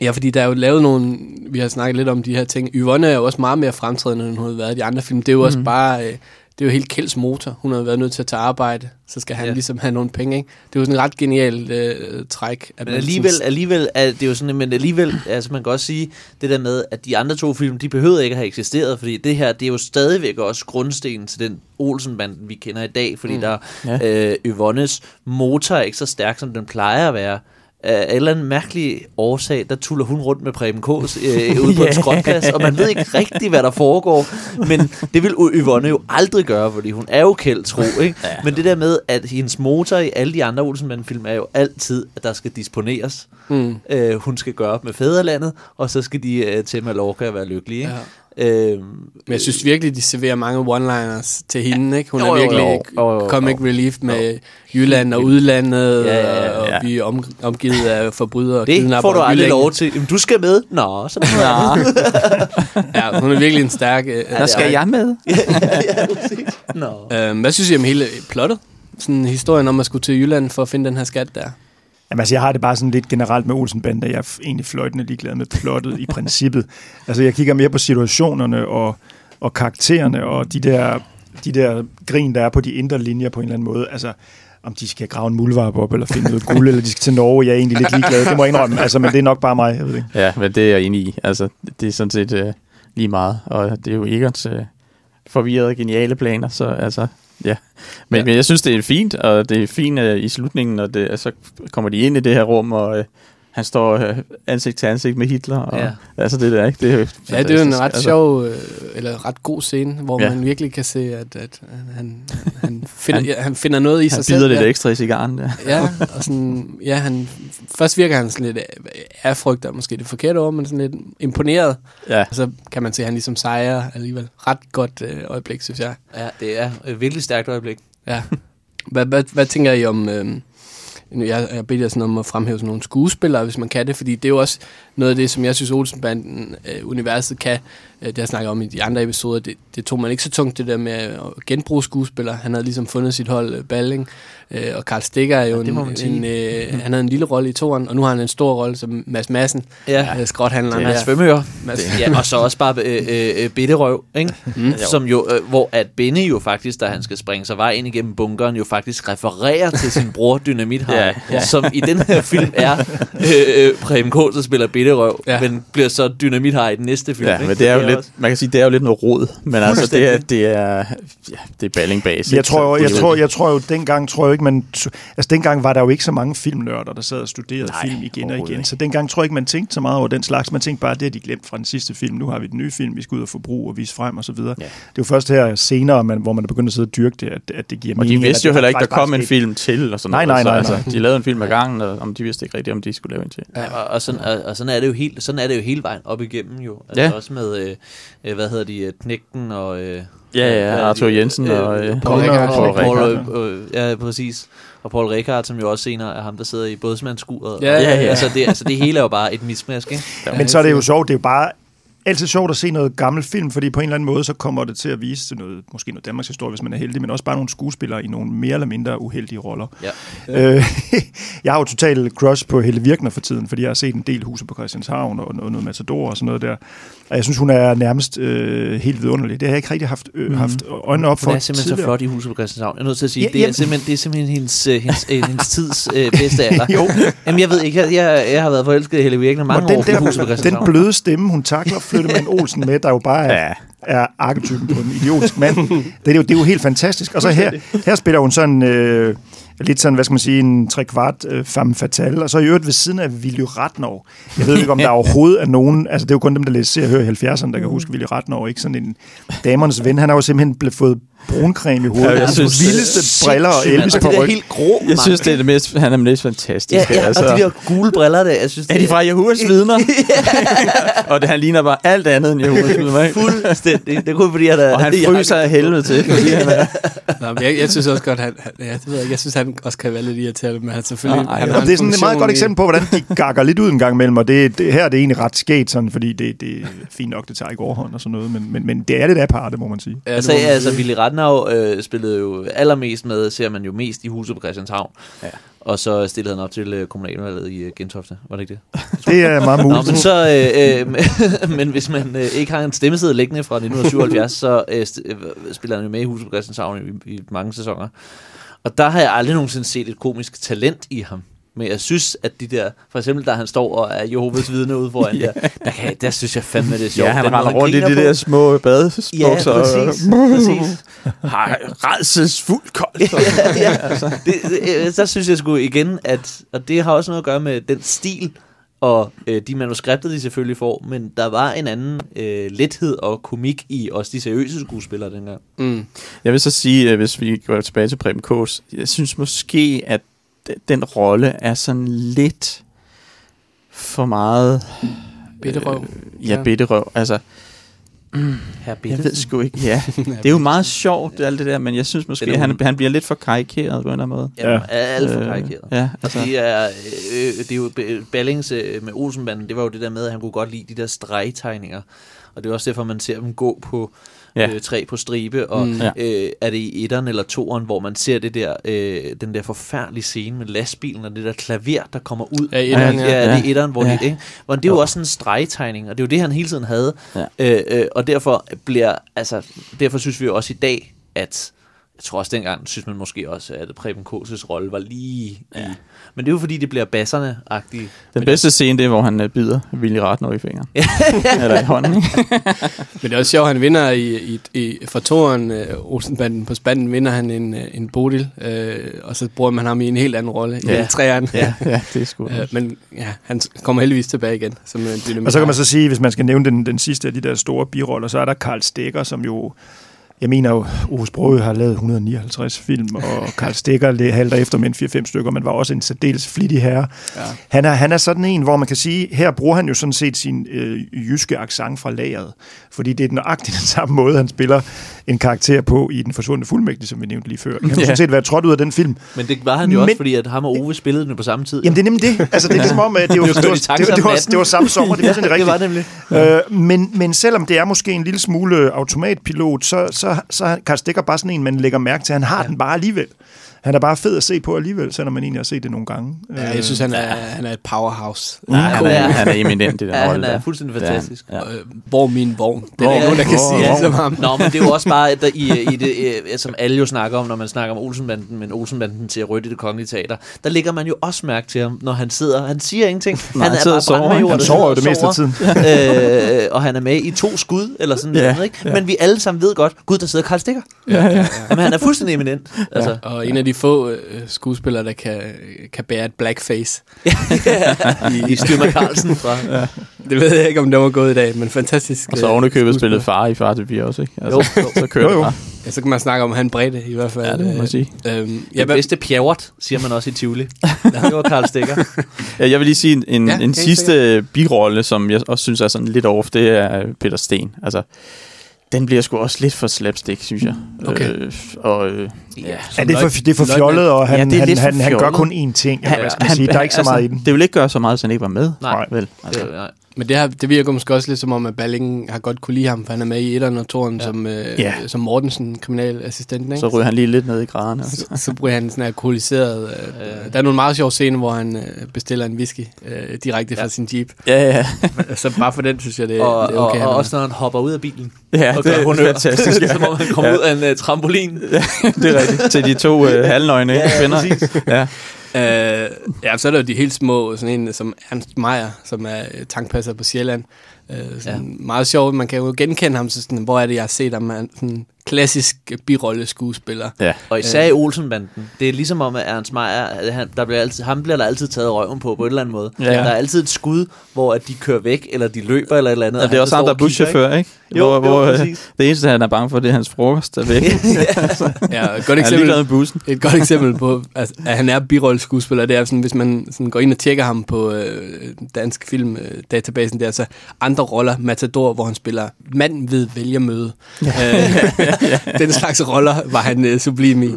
Ja, fordi der er jo lavet nogle, vi har snakket lidt om de her ting. Yvonne er jo også meget mere fremtrædende, end hun har været i de andre film. Det er jo mm. også mhm. bare, øh, det er jo helt Kjelds motor. Hun har været nødt til at tage arbejde, så skal han ja. ligesom have nogle penge, ikke? Det er jo sådan en ret genial øh, træk. At men alligevel, sådan... alligevel er det jo sådan, men alligevel, altså man kan også sige, det der med, at de andre to film, de behøvede ikke at have eksisteret, fordi det her, det er jo stadigvæk også grundstenen til den Olsenbanden, vi kender i dag, fordi mm. der ja. øh, Yvonnes motor er ikke så stærk, som den plejer at være. Af en eller anden mærkelig årsag, der tuller hun rundt med Preben Kås øh, ude på en skråtplads, og man ved ikke rigtigt, hvad der foregår, men det vil Yvonne jo aldrig gøre, fordi hun er jo kæld tro, ikke? Ja. Men det der med, at hendes motor i alle de andre Olsenbanden-film er jo altid, at der skal disponeres. Mm. Øh, hun skal gøre op med fædrelandet, og så skal de øh, til Mallorca og være lykkelige, ikke? Øh, Men jeg synes virkelig, de serverer mange one-liners til hende. Ikke? Hun Jo, er jo, virkelig jo. Jo, jo, jo. comic relief med Jylland og udlandet, Ja, ja, ja, og ja. vi er om, omgivet af forbrydere og det kidnapper får du aldrig lov til. Jamen, du skal med. Nå, så er det andet. Ja, hun er virkelig en stærk... Øh, Der skal jeg med. ja, præcis. Nå. øh, hvad synes I om hele plottet? Sådan historien om at skulle til Jylland for at finde den her skat der. Jamen, altså, jeg har det bare sådan lidt generelt med Olsenbanden, at jeg er egentlig fløjtende ligeglad med plottet i princippet. Altså, jeg kigger mere på situationerne og, og karaktererne og de der, de der grin, der er på de indre linjer på en eller anden måde. Altså, om de skal grave en muldvarp op, eller finde noget guld, eller de skal til Norge, jeg er egentlig lidt ligeglad. Det må jeg indrømme, altså, men det er nok bare mig. Jeg ved ikke. Ja, men det er jeg enig i. Altså, det er sådan set øh, lige meget. Og det er jo Egons øh, forvirrede, geniale planer, så altså, ja. Men, Ja. men jeg synes, det er fint, og det er fint øh, i slutningen, og det, så kommer de ind i det her rum, og øh, han står øh, ansigt til ansigt med Hitler. Og, Ja. ja. Altså det der, ikke? Det er jo Ja, det er jo en ret altså, sjov, øh, eller ret god scene, hvor Ja. man virkelig kan se, at, at han, han, finder, ja, han finder noget i Han sig selv. bider lidt ja. ekstra i cigaren der. Ja, og sådan, ja, han, først virker han sådan lidt af frygt, er måske det forkerte ord, men sådan lidt imponeret. Ja. Og så kan man se, at han ligesom sejrer alligevel. Ret godt øh, øjeblik, synes jeg. Ja, det er et virkelig stærkt øjeblik. Ja. Hvad, hvad, hvad tænker I om... Øh, jeg, jeg beder jer sådan om at fremhæve sådan nogle skuespillere, hvis man kan det, fordi det er jo også noget af det, som jeg synes, Olsenbanden-universet øh, kan. Øh, det har jeg snakket om i de andre episoder. Det, det tog man ikke så tungt, det der med at genbruge skuespillere. Han havde ligesom fundet sit hold, øh, Balling, øh, og Karl Stikker er jo Ja, det en, en, øh, han havde en lille rolle i toeren, og nu har han en stor rolle som Mads Madsen, Ja, øh, skrothandleren. Svømmeør. Mads, Ja, og så også bare øh, øh, øh, Bitterøv, ikke? Mm. Som jo, øh, hvor at Benny jo faktisk, da han skal springe sig vej ind igennem bunkeren, jo faktisk refererer til sin bror Dynamit Ja, som i den her film er øh, øh, Preben K., der spiller Bitterøv, Ja. men bliver så Dynamit i den næste film. Ja, ikke? men det er jo lidt, også- man kan sige, det er jo lidt noget rod, men altså det er, det er, ja, det er balling base. Jeg tror, jo, jeg, tror, jeg tror jo, dengang tror jeg jo ikke, man... Altså, dengang var der jo ikke så mange filmnørder, der sad og studerede Nej, film igen og igen. ikke. Så dengang tror jeg ikke, man tænkte så meget over den slags. Man tænkte bare, det har de glemt fra den sidste film. Nu har vi den nye film, vi skal ud og forbruge og vise frem og så videre. Ja. Det er jo først her senere, man, hvor man er begyndt at sidde og dyrke det, at, at det giver Og de mening. vidste at jo det heller ikke, der kom en film til, og sådan Nej, noget. nej, nej, nej. Altså, de lavede en film ad gangen, og om de vidste ikke rigtigt, om de skulle lave en til. Ja, og, og, sådan, og, og sådan er det jo helt, sådan er det jo hele vejen op igennem jo. Altså Ja. også med øh, øh, hvad hedder de, øh, Knægten og øh, Ja, ja, Arthur de? Jensen og, øh, Paul Rickard. og- Paul, øh, øh, ja, præcis. Og Paul Rickard, som jo også senere er ham, der sidder i bådsmandsskuret. Ja, ja, ja. Altså, det, altså det hele er jo bare et mismask, ikke? Men så er det jo sjovt, det er jo bare altid sjovt at se noget gammel film, fordi på en eller anden måde, så kommer det til at vise noget, måske noget Danmarks historie, hvis man er heldig, men også bare nogle skuespillere i nogle mere eller mindre uheldige roller. Ja. Øh, jeg har jo totalt crush på Helle Virkner for tiden, fordi jeg har set en del huse på Christianshavn og noget, noget Matador og sådan noget der. Og jeg synes, hun er nærmest øh, helt vidunderlig. Det har jeg ikke rigtig haft, øh, haft øjnene op for Hun er simpelthen så tidligere. flot i huset på Christianshavn. Jeg er nødt til at sige, Ja, det, er jamen- simpelthen, det er simpelthen hendes, øh, hendes, øh, hendes tids øh, bedste alder. Jo. Jamen, jeg ved ikke, jeg, jeg, jeg har været forelsket i Helle Virkner mange Og den, år på huset på der, den Christianshavn. bløde stemme, hun takler Flyttemann Olsen med, der jo bare er, er arketypen på en idiotisk mand. Det er, jo, det er jo helt fantastisk. Og så her, her spiller hun sådan... Øh, lidt sådan, hvad skal man sige, en tre kvart øh, femme fatale, og så i øvrigt ved siden af Willy Ratnov. Jeg ved ikke, om der overhovedet er nogen, altså det er jo kun dem, der læser og hører i 70'erne, der kan huske Willy Ratnov, ikke sådan en damernes ven. Han har jo simpelthen blevet fået bruncreme i hovedet. Ja, jeg Ja, jeg synes, vildeste briller og. Elvis Og på det der ryg. helt grå Jeg synes, det er det mest, han er mest Ja, fantastisk. ja, altså. og de der gule briller der, jeg synes, Er de fra Jehovas vidner? og det, han ligner bare alt andet end Jehovas vidner. ikke? Fuldstændig. Det er kun fordi, han er... Og han fryser af helvede til, fordi han er... Nå, men jeg, jeg synes også godt, han, han, ja, det ved jeg, jeg synes, han også kan være lidt irriterende, men han selvfølgelig... Nå, ej, han ja. har Og det er sådan et meget godt eksempel på, hvordan de gakker lidt ud en gang imellem, og det, det, her er det egentlig ret skægt, sådan, fordi det, det er fint nok, det tager ikke overhånd og sådan noget, men, men, men det er lidt aparte, må man sige. Ja, det Altså, må man altså sige. Willy Ratnau øh, spillede jo allermest med, ser man jo mest i huset på Christianshavn. Ja. Og så stillede han op til øh, kommunalvalget i øh, Gentofte. Var det ikke det? Det er meget Nå, muligt. men så, øh, øh, men hvis man øh, ikke har en stemmeseddel liggende fra 1977, så øh, øh, spiller han jo med i huset på Christianshavn i, i mange sæsoner. Og der har jeg aldrig nogensinde set et komisk talent i ham. Men jeg synes, at de der, for eksempel da han står og er Jehovas vidne ude foran ja. der, der, kan, der synes jeg fandme, det er sjovt. Ja, han render rundt i de på. der små badebukser. Ja, præcis. præcis. Har redselsfuldt koldt. ja, ja. Det, det, der synes jeg sgu igen, at og det har også noget at gøre med den stil, og øh, de manuskripter, de selvfølgelig får, men der var en anden øh, lethed og komik i også de seriøse skuespillere dengang. Mm. Jeg vil så sige, at hvis vi går tilbage til Preben Kås, jeg synes måske, at den rolle er sådan lidt for meget... Bitterøv. Øh, ja, bitterøv. Altså, Herr jeg ved sgu ikke. Ja, det er jo meget sjovt, alt det der, men jeg synes måske, at han, han bliver lidt for karikeret på en eller anden måde. Ja, Ja. alt for Øh, karikeret. Ja, Altså, det er, øh, det er jo Ballings øh, med Olsenbanden, det var jo det der med, at han kunne godt lide de der stregtegninger. Og det er også derfor, man ser dem gå på Ja. øh, træ på stribe. Og Mm. øh, er det i etteren eller toeren, hvor man ser det der, øh, den der forfærdelige scene med lastbilen og det der klaver, der kommer ud. Ja, etteren, ja. ja. ja, det er etteren, hvor Ja. de, ikke? Hvor det er jo også en stregtegning, og det er jo det, han hele tiden havde. Ja. Øh, øh, og derfor bliver, altså, derfor synes vi jo også i dag, at jeg tror også dengang, synes man måske også, at Preben Kåses rolle var lige ja. i. Men det er jo fordi, det bliver basserne-agtige. den bedste scene, det er, hvor han øh, bider Willy Ratner i fingeren. Eller i hånden, ikke? Men det er også sjovt, at han vinder i, i, i for toren øh, Olsenbanden på spanden, vinder han en, øh, en Bodil, øh, og så bruger man ham i en helt anden rolle Ja. i træerne. Ja. ja, det er sgu. Øh, men ja, han kommer heldigvis tilbage igen som en dynamit. Og så kan man så sige, hvis man skal nævne den, den sidste af de der store biroller, så er der Karl Stegger, som jo, jeg mener jo, Ove Sprogøe har lavet 159 film, og Karl le- halter efter med en 4-5 stykker, men var også en særdeles flittig herre. Ja. Han er, han er sådan en, hvor man kan sige, her bruger han jo sådan set sin øh, jyske accent fra lageret, fordi det er nøjagtigt den samme måde, han spiller en karakter på i Den forsvundne fuldmægtige, som vi nævnte lige før. Han kan Ja. sådan set være trådt ud af den film. Men det var han jo også, Men- fordi at ham og Ove spillede den på samme tid. Jamen det er nemlig det. Altså det er ligesom om, at det var, Det var det var, det var, det var, det var samme sommer, det var sådan det rigtigt. var nemlig. Øh, men, men selvom det er måske en lille smule automatpilot, så, så, så er Karl Stikker bare sådan en, man lægger mærke til. Han har ja. den bare alligevel. Han er bare fed at se på alligevel, selvom man egentlig har set det nogle gange. Ja, jeg synes, han er, han er et powerhouse. Nej, han er, han er eminent i den Ja, han rolle er fuldstændig Det er han. fantastisk. Ja. Øh, hvor er min vogn? Det er ikke nogen, der kan sige hvor- som ham. Nå, men det er jo også bare, at der i, i det, øh, som alle jo snakker om, når man snakker om Olsenbanden, men Olsenbanden til rødt i det kongelige teater, der lægger man jo også mærke til ham, når han sidder. Han siger ingenting. Nej, han sidder og sover, ikke? Han sover jo det meste af tiden. øh, og han er med i to skud, eller sådan Ja, noget, ikke? ja. Men vi alle sammen ved godt, gud, der sidder Karl Stikker. Ja, ja, ja. Jamen, han er fuldstændig eminent. Altså, Og en af de få øh, skuespillere, der kan, kan bære et blackface. I, i Styrmer Carlsen fra... Det ved jeg ikke, om det var gået i dag, men fantastisk. Og så øh, ovenikøbet spillet far i Far til også, ikke? Altså, Jo, jo. Så kører Jo, jo. Ja, så kan man snakke om, han bredde i hvert fald. Ja, det må man Øh, sige. Øhm, Ja, ja, det bedste pjævret, siger man også i Tivoli. Det var Karl Stikker. Ja, jeg vil lige sige en, en, Ja, en sidste birolle, som jeg også synes er sådan lidt off, det er Peter Sten. Altså, den bliver sgu også lidt for slapstick, synes jeg. Okay. Øh, og, øh, Ja. Ja, det er for, det er for fjollet, og han, Ja, det er han, han, han gør kun én ting. Eller, han- hvad skal man han- sige? Der er ikke så altså, meget i den. Det vil ikke gøre så meget, hvis han ikke var med. Nej. Vel, altså. Det, nej. Men det, har, det virker måske også lidt som om, at Balling har godt kunne lide ham, for han er med i etteren og toeren ja. som, øh, Ja. som Mortensen, kriminalassistent. Ikke? Så ryger han lige lidt ned i graderne. Så, så bliver han sådan alkoholiseret. Øh, der er nogle meget sjove scener, hvor han øh, bestiller en whisky øh, direkte fra Ja. sin jeep. Ja, ja. så bare for den, synes jeg, det, Og, det er okay. og, og også når han hopper ud af bilen. Ja, og det gør er honør. fantastisk. Ja. Som om han kommer ud af en uh, trampolin. det er rigtigt. Til de to øh, halvnøgne Ja, ja, kvinder. præcis. Ja. Øh, ja, så er der jo de helt små, sådan en som Ernst Meier, som er øh, tankpasser på Sjælland. Øh, sådan ja. Meget sjovt, man kan jo genkende ham, så sådan, hvor er det, jeg har set ham, han sådan klassisk birolle skuespiller. ja. Og især i Olsenbanden. Det er ligesom om, at Ernst Meier, han, der bliver altid, ham bliver der altid taget røven på, på et eller andet måde. Ja. Der er altid et skud, hvor at de kører væk, eller de løber, eller et eller andet. Og det er også ham, der er buschauffør, ikke? Jo, hvor, jo, hvor, øh, præcis. det eneste, han er bange for, det er hans frokost, der er væk. Ja, et godt Han er eksempel, bussen. et godt eksempel på, at, at han er birolle skuespiller, det er sådan, hvis man sådan går ind og tjekker ham på øh, dansk film-databasen der, så andre roller, Matador, hvor han spiller mand ved vælgermøde. Øh, den slags roller var han øh, sublim i.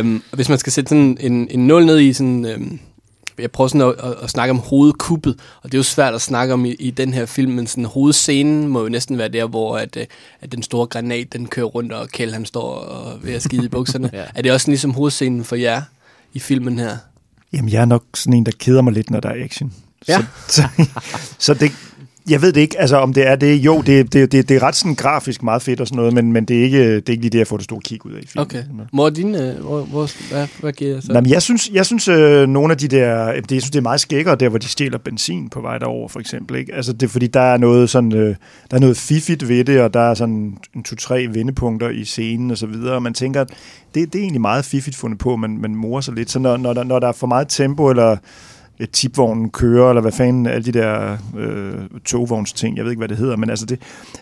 Um, hvis man skal sætte sådan en, en nul ned i sådan... øhm, jeg prøver sådan at, at, at snakke om hovedkuppet, og det er jo svært at snakke om i, i den her film, men sådan hovedscenen må jo næsten være der, hvor at, øh, at den store granat, den kører rundt, og Kjell han står og ved at skide i bukserne. Ja. Er det også ligesom hovedscenen for jer i filmen her? Jamen, jeg er nok sådan en, der keder mig lidt, når der er action. Ja. Så, så, så det, Jeg ved det ikke, altså om det er det. Jo, det, det, det, det er ret sådan grafisk meget fedt og sådan noget, men, men det, er ikke, det er ikke lige det, jeg får det store kig ud af i filmen. Okay. Hvor er din, øh, hvor, hvor, hvad, hvad giver jeg så? Nå, men jeg synes, jeg synes øh, nogle af de der, det, jeg synes, det er meget skækkere, der hvor de stjæler benzin på vej derover, for eksempel. Ikke? Altså, det er fordi, der er noget sådan, øh, der er noget fiffigt ved det, og der er sådan en to-tre vendepunkter i scenen og så videre, og man tænker, at det, det er egentlig meget fiffigt fundet på, men man morer sig lidt. Så når, når, der, når der er for meget tempo, eller tipvognen kører, eller hvad fanden, alle de der øh, togvogns ting, jeg ved ikke, hvad det hedder, men altså det,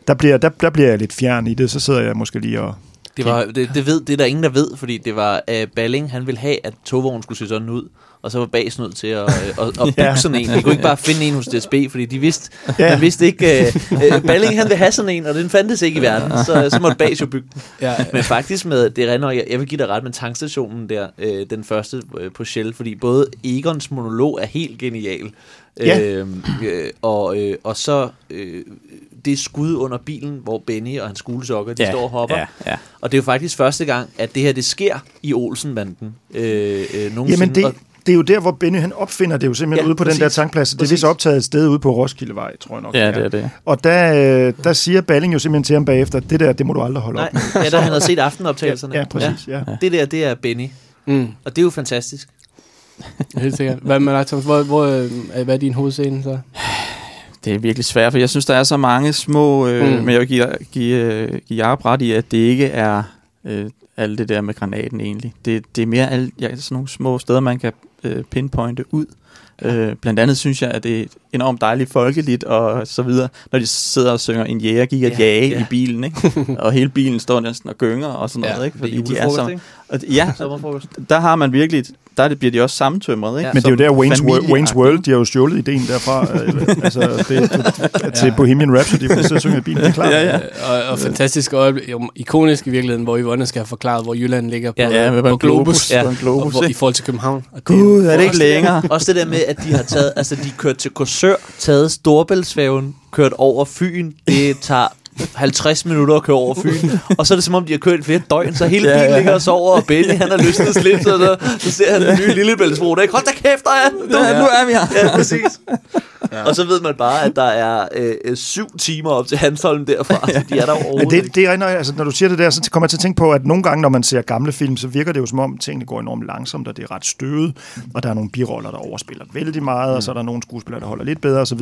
der, bliver, der, der bliver jeg lidt fjern i det, så sidder jeg måske lige og... Det, var, det, det, ved, det er der ingen, der ved, fordi det var uh, Balling, han ville have, at togvognen skulle se sådan ud, og så var Bas nødt til at, uh, at, at bygge Ja. sådan en. De kunne ikke bare finde en hos DSB, fordi de vidste, Ja. man vidste ikke, uh, Balling han vil have sådan en, og den fandtes ikke i verden, så, så måtte Bas jo bygge den. Ja, Men faktisk med, det render, jeg, jeg vil give dig ret med tankstationen der, øh, den første øh, på Shell, fordi både Egons monolog er helt genial, Ja. øh, øh, og, øh, og så øh, det skud under bilen, hvor Benny og hans skulesokker, de Ja, står og hopper. ja, ja. Og det er jo faktisk første gang, at det her det sker i Olsenbanden øh, øh, nogensinde. Jamen det, og, det er jo der, hvor Benny han opfinder det jo simpelthen Ja, ja, ude på præcis. den der tankplads. Det er vist optaget et sted ude på Roskildevej, tror jeg nok. Ja, det er det. Og der, øh, der siger Balling jo simpelthen til ham bagefter, det der, det må du aldrig holde nej, op med. ja, da han havde set aftenoptagelserne. Ja, præcis. Ja. Det der, det er Benny. mm, Og det er jo fantastisk. helt sikkert. Hvad med dig, Thomas? Hvor, hvor, øh, hvad er din hovedscene så? Det er virkelig svært, for jeg synes, der er så mange små... Øh, Mm. mm. Men jeg vil give, give, øh, give Jacob ret i, at det ikke er øh, alt det der med granaten egentlig. Det, det er mere alle, ja, sådan nogle små steder, man kan øh, pinpointe ud. Øh, blandt andet synes jeg, at det er enormt dejligt folkeligt og så videre, når de sidder og synger en jæger gik at Ja, jage ja. i bilen, ikke? og hele bilen står næsten og gynger og sådan Ja, noget, ikke? Fordi de er så, og, ja, der har man virkelig, der er det- bliver de også sammentømret, ikke? Ja. Men det er jo der, Wayne's, Wo- familieagtigt. Wayne's World, de har jo stjålet ideen derfra. øh, altså, det, det, til Bohemian Rhapsody, hvor de sidder og synger i bilen, det er klart. Ja, ja. Øh, og, og fantastisk øjeblik, jo, ikonisk i virkeligheden, hvor Yvonne skal have forklaret, hvor Jylland ligger på, Ja, Ja, med på en globus. Ja. Ja. En og globus, hvor, i forhold til København. Og det, Gud, er det ikke længere? Også det der med, at de har taget, altså de kørt til Korsør, taget Storbæltsfærgen, kørt over Fyn. Det tager 50 minutter at køre over Fyn. Og så er det som om, de har kørt i flere døgn, så hele Ja, bilen ja. ligger og sover, og Benny han har løsnet slips, og så, så ser han den nye Lillebæltsbro. Der ikke, hold da kæft, der er Nu, ja. nu er vi her. Ja, præcis. Ja. Og så ved man bare, at der er øh, øh, syv timer op til Hansholm derfra, så de er der overhovedet Men det, det er, når, altså, når du siger det der, så kommer jeg til at tænke på, at nogle gange, når man ser gamle film, så virker det jo som om, tingene går enormt langsomt, og det er ret støvet, og der er nogle biroller, der overspiller vældig meget, og så er der nogle skuespillere, der holder lidt bedre osv.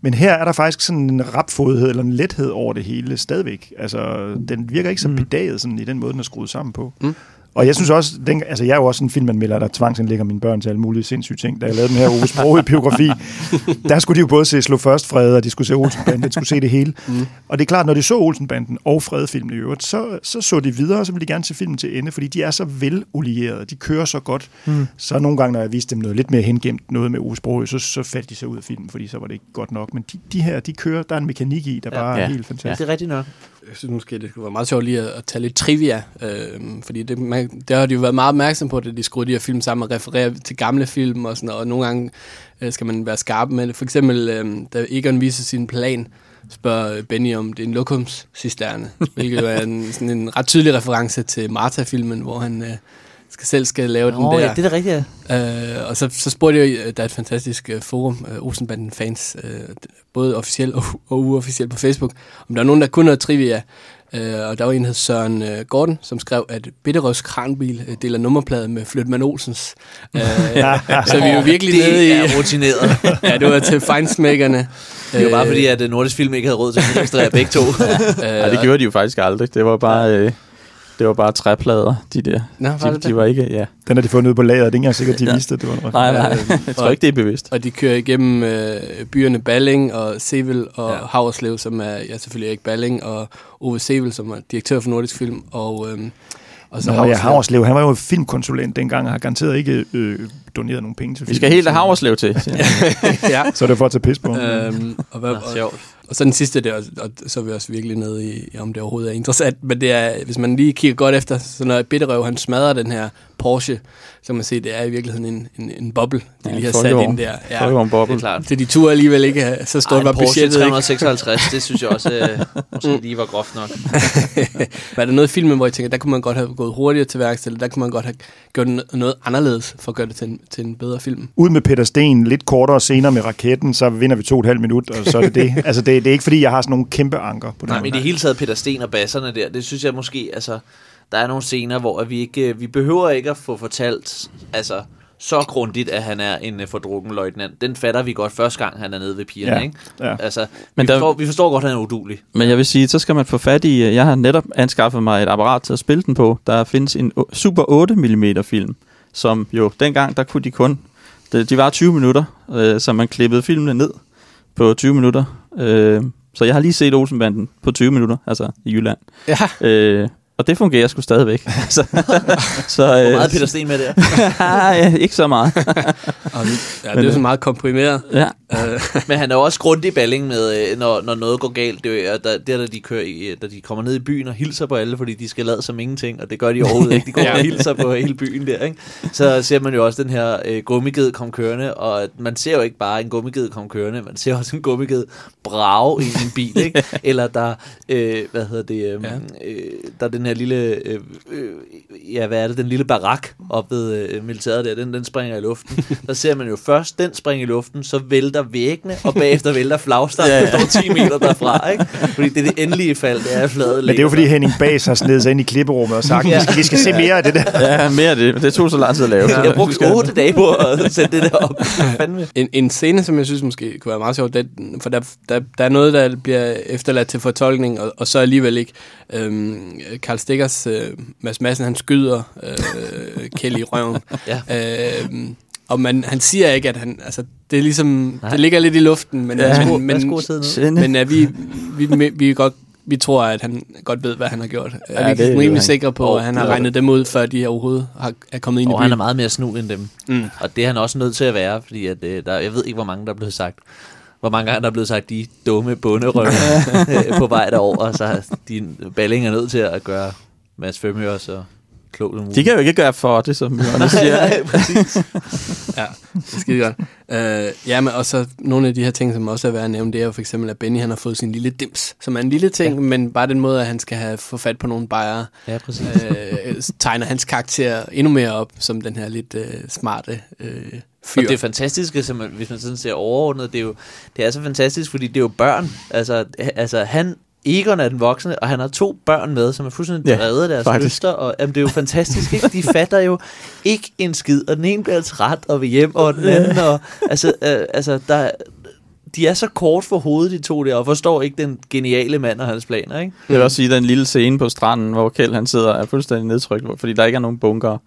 Men her er der faktisk sådan en rapfodhed eller en lethed over det hele stadigvæk. Altså, den virker ikke så bedaget sådan, i den måde, den er skruet sammen på. Mm. Og jeg synes også, den, altså jeg er jo også en filmanmelder, der tvangsindlægger mine børn til alle mulige sindssyge ting. Da jeg lavede den her Ove Sprogøe biografi, der skulle de jo både se Slå Først Fred, og de skulle se Olsenbanden, de skulle se det hele. Mm. Og det er klart, når de så Olsenbanden og Fredfilmen i øvrigt, så, så så de videre, og så ville de gerne se filmen til ende, fordi de er så velolierede, de kører så godt. Mm. Så nogle gange, når jeg viste dem noget lidt mere hengemt, noget med Ove Sprogøe, så, så faldt de så ud af filmen, fordi så var det ikke godt nok. Men de, de her, de kører, der er en mekanik i, der Ja. bare Ja. er helt fantastisk. Det er rigtigt nok. Jeg synes måske, det skulle være meget sjovt lige at, at tage lidt trivia, øh, fordi det, man, der har de jo været meget opmærksom på, at de skruer de her film sammen og refererer til gamle film og sådan noget, og nogle gange øh, skal man være skarp med det. For eksempel, øh, da Egon viser sin plan, spørger Benny om det er en lokumscisterne, hvilket jo er en, sådan en ret tydelig reference til Martha-filmen, hvor han øh, skal selv skal lave den Nå, der. ja, det er da rigtigt, ja. Øh, og så, så spurgte jeg, øh, der er et fantastisk øh, forum, øh, Olsenbanden fans, øh, både officielt og, og uofficielt på Facebook, om der er nogen, der kun noget trivia. Øh, og der var en, der hed Søren øh, Gordon, som skrev, at Bitterøvs kranbil øh, deler nummerplade med Flytman Olsens. Øh, så vi er jo virkelig nede i... Det er rutineret. ja, det var til fejnsmækkerne. Det var bare fordi, at øh, Nordisk Film ikke havde råd til at registrere begge to. Nej, det gjorde de jo faktisk aldrig. Det var bare, øh, det var bare træplader, de der. Nå, var De, det de var ikke, ja. Den har de fundet ude på lageret, det er ikke engang sikkert, de Ja. vidste, at det var noget. Nej, nej. Jeg tror ikke, det er bevidst. Og de kører igennem øh, byerne Balling og Sevel og Ja. Haverslev, som er ja, selvfølgelig ikke Balling, og Ove Sevel, som er direktør for Nordisk Film, og, øh, og så Nå, ja, Havreslev, han var jo filmkonsulent dengang, og har garanteret ikke øh, doneret nogen penge til Vi skal helt af Havreslev til. ja. Så er det for at tage pis på. øhm, og, hvad, Nå, og, sjovt og så den sidste der, og, og så er vi også virkelig nede i, om det overhovedet er interessant, men det er, hvis man lige kigger godt efter, så når Bitterøv, han smadrer den her Porsche, så kan man se, at det er i virkeligheden en, en, en boble, de Ja, lige har sat ind der. Ja. Det er klart. Så de turde alligevel ikke have, så stort Ej, var Porsche budgettet ikke. 356, det synes jeg også øh, måske lige var groft nok. Var der noget i filmen, hvor jeg tænker, der kunne man godt have gået hurtigere til værks, eller der kunne man godt have gjort no- noget anderledes for at gøre det til en, til en bedre film? Ud med Peter Sten, lidt kortere senere med raketten, så vinder vi to og et halvt minut, og så er det det. altså, det, det er ikke fordi, jeg har sådan nogle kæmpe anker på Nej, det. men i det hele taget Peter Sten og basserne der, det synes jeg måske, altså, der er nogle scener, hvor at vi ikke, øh, vi behøver ikke at få fortalt, altså, så grundigt, at han er en uh, fordrukken løjtnant. Den fatter vi godt første gang, han er nede ved pigerne, Ja, ikke? ja. Altså, Men vi, der- forstår, vi forstår godt, at han er udulig. Men jeg vil sige, så skal man få fat i... øh, Jeg har netop anskaffet mig et apparat til at spille den på. Der findes en Super 8 mm film, som jo dengang, der kunne de kun... De, de var 20 minutter, øh, så man klippede filmene ned på 20 minutter. Øh, så jeg har lige set Olsenbanden på 20 minutter, altså i Jylland. Ja. Øh, og det fungerer sgu stadigvæk. så, så, Hvor øh, meget Peter Sten med der. ja, ikke så meget. Og det, ja, det er jo sådan meget komprimeret. Ja. Øh, Men han er jo også grundig i balling med, øh, når, når noget går galt. Det er der, der, da de, kører i, da de kommer ned i byen og hilser på alle, fordi de skal lade som ingenting, og det gør de overhovedet ikke. De går og hilser på hele byen der, ikke? Så ser man jo også den her øh, gummiged komme kørende, og man ser jo ikke bare en gummiged komme kørende, man ser også en gummiged brage i en bil, ikke? Eller der, øh, hvad hedder det, øh, Ja. øh, der er den her lille, øh, øh, ja, hvad er det, den lille barak op ved øh, militæret der, den, den springer i luften. Der ser man jo først den springe i luften, så vælter væggene, og bagefter vælter flagstangen, Ja, der står 10 meter derfra, ikke? Fordi det er det endelige fald, det er flade Men det er jo fordi Henning Bas har snedet sig ind i klipperummet og sagt, Ja. vi, skal, vi skal se mere af det der. Ja, mere af det. Det tog så lang tid at lave. Jeg brugte vi skal- 8 dage på at sætte det der op. En, en scene, som jeg synes måske kunne være meget sjov, det, for der, der, der er noget, der bliver efterladt til fortolkning, og, og så alligevel ikke. Øhm, Karl Stikkers, øh, Mads Madsen, han skyder øh, Kelly i røven. Ja. Øhm, og man, han siger ikke, at han... Altså, det er ligesom... Nej. Det ligger lidt i luften, men, Ja. ja, Værsgo, men, men. Sende. men er vi, vi, vi, vi, er godt, vi tror, at han godt ved, hvad han har gjort. Ja, Ja, vi det er er rimelig han. sikre på, Og- at han har er regnet dem ud, før de overhovedet har, er kommet ind i Og byen. han er meget mere snu end dem. Mm. Og det er han også nødt til at være, fordi at, øh, der, jeg ved ikke, hvor mange der er blevet sagt. Hvor mange gange der er blevet sagt, de dumme bunderøve øh, på vej derover, og så de balling er nødt til at gøre Mads Femøre så klog som muligt. De kan jo ikke gøre for det, som Jørgen siger. Nej, præcis. Ja, det er skide godt. Uh, ja, men og så nogle af de her ting, som også er værd at nævne, det er jo for eksempel, at Benny han har fået sin lille dims, som er en lille ting, ja. men bare den måde, at han skal have få fat på nogle bajere, Ja, præcis. uh, tegner hans karakter endnu mere op, som den her lidt uh, smarte uh, fyr. Og det fantastiske, som man, hvis man sådan ser overordnet, det er jo det er så fantastisk, fordi det er jo børn. Altså, altså han, Egon er den voksne, og han har to børn med, som er fuldstændig Ja, drevet af deres faktisk. lyster. Og, jamen, det er jo fantastisk, ikke? De fatter jo ikke en skid, og den ene bliver træt og vil hjem, og den anden, og altså, øh, altså der, de er så kort for hovedet, de to der, og forstår ikke den geniale mand og hans planer, ikke? Jeg vil også sige, den lille scene på stranden, hvor Kjeld han sidder er fuldstændig nedtrykt, fordi der ikke er nogen bunker.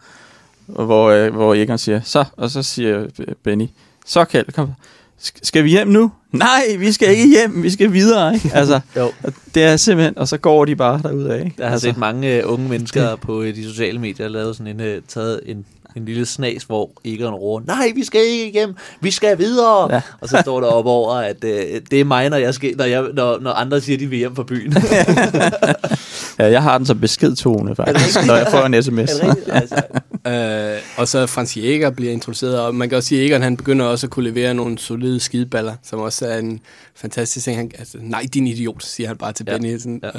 Og hvor, øh, hvor Egon siger, så, og så siger Benny, så Kjeld, kom, skal vi hjem nu? Nej, vi skal ikke hjem, vi skal videre, ikke? Altså, Jo. det er simpelthen, og så går de bare derudad, ikke? Jeg har altså, set mange uh, unge mennesker på uh, de sociale medier lave sådan en, uh, taget en, en lille snas, hvor Egon råber, nej, vi skal ikke hjem, vi skal videre. Ja. Og så står der op over, at uh, det er mig, når, jeg skal, når, jeg, når, når andre siger, de vil hjem fra byen. Ja, jeg har den som beskedtone, faktisk, når jeg får en sms. Er? Altså, Øh, og så Frans Jäger bliver introduceret, og man kan også sige, at Egon han begynder også at kunne levere nogle solide skideballer, som også er en fantastisk ting. Han, altså, nej, din idiot, siger han bare til ja. Benny, sådan, ja.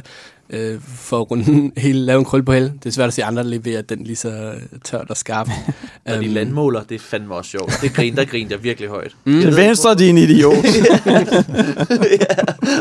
Ja. øh, for at runde hele, lave en krøl på held. Det er svært at se andre levere den lige så tørt og skarp. og de Øhm, landmåler, det er fandme også sjovt. Det grin, der grinte jeg virkelig højt. Mm. Til venstre, din idiot. ja.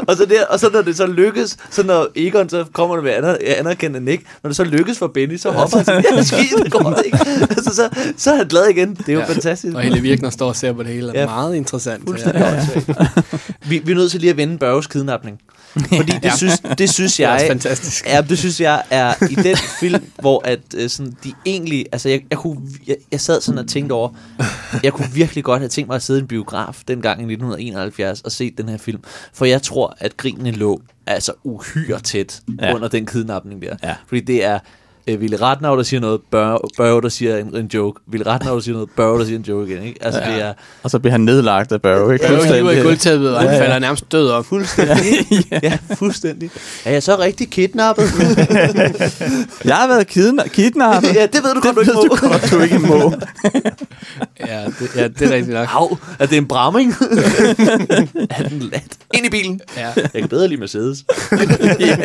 og, så der, og så når det så lykkes, så når Egon så kommer med aner, anerkendende nik, når det så lykkes for Benny, så hopper han sådan, ja, skidt, det går det ikke. altså, så, så er han glad igen. Det er jo Ja. ja. fantastisk. Og hele Virkner står og ser på det hele. Ja. Ja. Meget interessant. Fuldstændig åndssvagt. vi, vi er nødt til lige at vende Børges kidnapning. Fordi det, Ja. synes, det synes jeg... fantastisk. Ja, det synes jeg er i den film, hvor at øh, sådan, de egentlig, altså jeg, jeg, kunne, jeg, jeg sad sådan og tænkte over, jeg kunne virkelig godt have tænkt mig at sidde i en biograf dengang i 1971 og se den her film, for jeg tror, at grinene lå altså uhyre tæt Ja. under den kidnapning der. Ja. Fordi det er øh, Ville Ratnau, der siger noget, Børge, Børge der siger en, en joke, Ville Ratnau, der siger noget, Børge, der siger en joke igen. Ikke? Altså, Ja. ja. det er Og så bliver han nedlagt af Børge, ikke? Børge hiver i gulvtæppet, og han Ja, ja. falder nærmest død op. fuldstændig. ja. ja, fuldstændig. Er jeg så rigtig kidnappet? Jeg har været kidna- kidnappet. ja, det ved du godt, du det ikke ved må. du godt, du ikke må. Ja, det, ja, det er rigtigt nok. Hav, er det en bramming? er den lat? Ind i bilen. Ja. Jeg kan bedre lide Mercedes. ja.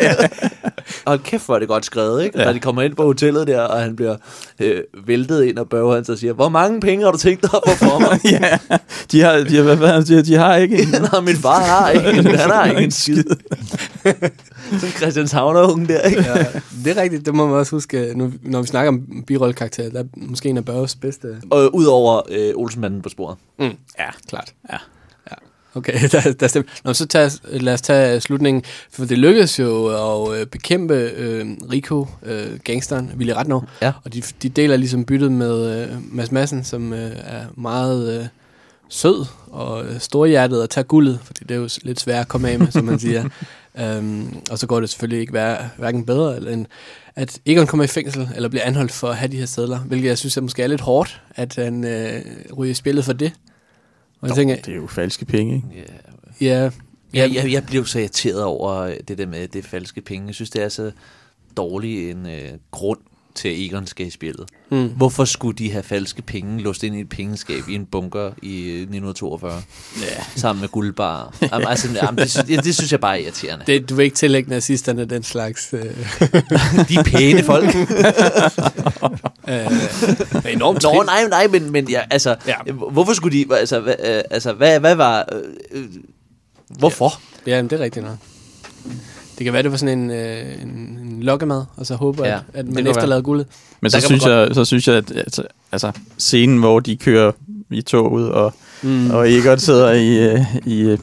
Og kæft, hvor er det godt skrevet, ikke? Ja. Ja. Når de kommer ind på hotellet der, og han bliver øh, væltet ind, og Børge han så siger, hvor mange penge har du tænkt dig at få for mig? ja, de har, de har, hvad, hvad, de, har, de har ikke en. Nå, min far har ikke, han har ikke en skid. Sådan Christianshavner unge der, ikke? ja, det er rigtigt. Det må man også huske, nu, når vi snakker om birollekarakterer. Der er måske en af Børges bedste. Og udover øh, Olsenmanden på sporet. Mm. Ja, klart. Ja. Okay, der, der stemmer. Nå, så tag, lad os tage slutningen. For det lykkedes jo at øh, bekæmpe øh, Rico, øh, gangsteren, Willy Ratnov. Ja. Og de, de deler ligesom byttet med øh, Mads Madsen, som øh, er meget øh, sød og øh, storhjertet og tager guldet, fordi det er jo lidt svært at komme af med, som man siger. Um, og så går det selvfølgelig ikke hver, hverken bedre, eller end at Egon kommer i fængsel, eller bliver anholdt for at have de her sædler, hvilket jeg synes er måske er lidt hårdt, at han øh, ryger spillet for det. Og jeg tænker, Det er jo falske penge, ikke? Ja. ja, Jeg, jeg, jeg blev så irriteret over øh, det der med det falske penge. Jeg synes, det er så dårlig en øh, grund til, Egon skal i spillet. Mm. Hvorfor skulle de have falske penge låst ind i et pengeskab i en bunker i øh, 1942? Ja. Sammen med guldbar. Jamen, altså, jamen, det, synes, det, det synes jeg bare er irriterende. det, du vil ikke tillægge nazisterne den slags øh, De er pæne folk. øh, enormt Nå, nej, nej, men, men ja, altså, Ja. hvorfor skulle de, altså, hvad, øh, altså, hvad, hvad var, øh, øh, hvorfor? Ja, men det er rigtigt nok. Det kan være, det var sådan en, øh, en, en lokkemad, og så håber, Ja, ja, at, at man efterlader guldet. Men så synes, jeg, så synes jeg, at altså, altså, scenen, hvor de kører i toget, og, Mm. og Egon sidder i, øh, i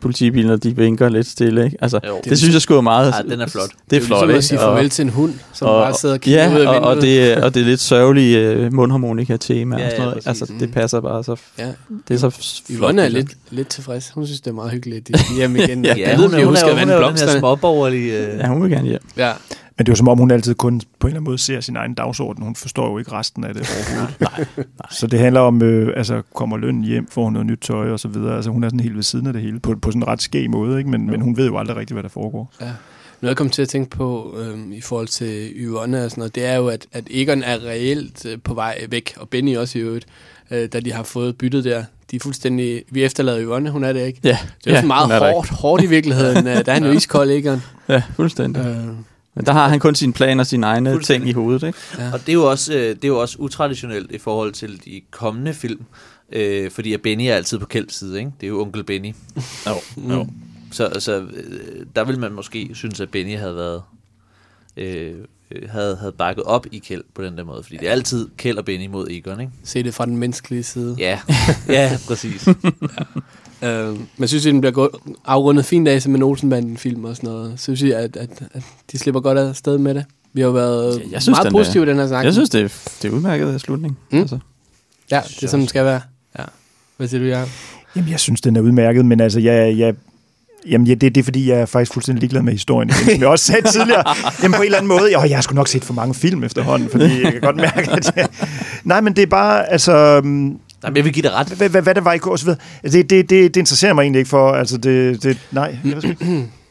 politibilen, og de vinker lidt stille, ikke? Altså, Jo. det, det synes jeg sgu er meget... Ja, den er flot. Det er jo flot, ligesom at ikke? sige farvel til en hund, som og, bare sidder og kigger ja, ud af og, vinduet. og, det, og det er lidt sørgelige uh, mundharmonika-tema Ja, og sådan ja, noget. præcis. altså, det passer bare så... ja. Det er så flot. Yvonne er lidt, lidt tilfreds. Hun synes, det er meget hyggeligt, at de er hjemme igen. Ja, Ja, hun, er, hun, er, at hun vande er jo den her blomsterne. småborgerlige... Øh, Ja, hun vil gerne hjem. Ja, Men det er jo som om, hun altid kun på en eller anden måde ser sin egen dagsorden. Hun forstår jo ikke resten af det overhovedet. nej, nej. Så det handler om, øh, altså kommer lønnen hjem, får hun noget nyt tøj og så videre. Altså hun er sådan helt ved siden af det hele, på, på sådan en ret skæg måde, ikke? Men, men hun ved jo aldrig rigtigt, hvad der foregår. ja. Noget jeg kom til at tænke på øhm, i forhold til Yvonne og sådan noget, det er jo, at, at Egon er reelt øh, på vej væk, og Benny også i øvrigt, øh, da de har fået byttet der. De er fuldstændig... Vi efterlader Yvonne, hun er det ikke. Ja, Det er jo sådan meget er hårdt, hårdt i virkeligheden. øh, Der er han jo iskold, Egon. Ja, fuldstændig. Øh, Men der har han kun sine planer og sine egne ting i hovedet, ikke? ja. Og det er, jo også, øh, det er jo også utraditionelt i forhold til de kommende film. Øh, fordi at Benny er altid på Kjelds side, ikke? Det er jo onkel Benny. Jo, jo. Så, så øh, der vil man måske synes, at Benny havde været... Øh, øh, havde, havde bakket op i Kjeld på den der måde. Fordi det er altid Kjeld og Benny mod Egon, ikke? Se det fra den menneskelige side. Ja, ja præcis. Øh, men jeg synes, at den bliver gået, afrundet fint af som en Olsenbanden-film og sådan noget. Så synes jeg, at, at, at de slipper godt af sted med det. Vi har været Ja, jeg synes, meget den positive i den her snak. Jeg synes, det er, det er udmærket af slutning. Mm. Altså. Ja, det er sådan, den skal være. Ja. Hvad siger du, Jacob? Jamen, jeg synes, den er udmærket, men altså, jeg, jeg, jamen, ja, det, det er fordi, jeg er faktisk fuldstændig ligeglad med historien. Igen, som jeg også sagde tidligere. Jamen, på en eller anden måde, jo, jeg har sgu nok set for mange film efterhånden, fordi jeg kan godt mærke, at... Jeg, nej, men det er bare, altså... mm, Nej, men jeg vil give dig ret. Hvad, hvad, hvad det var i går, så Det, det, det, det interesserer mig egentlig ikke for, altså, det, det nej.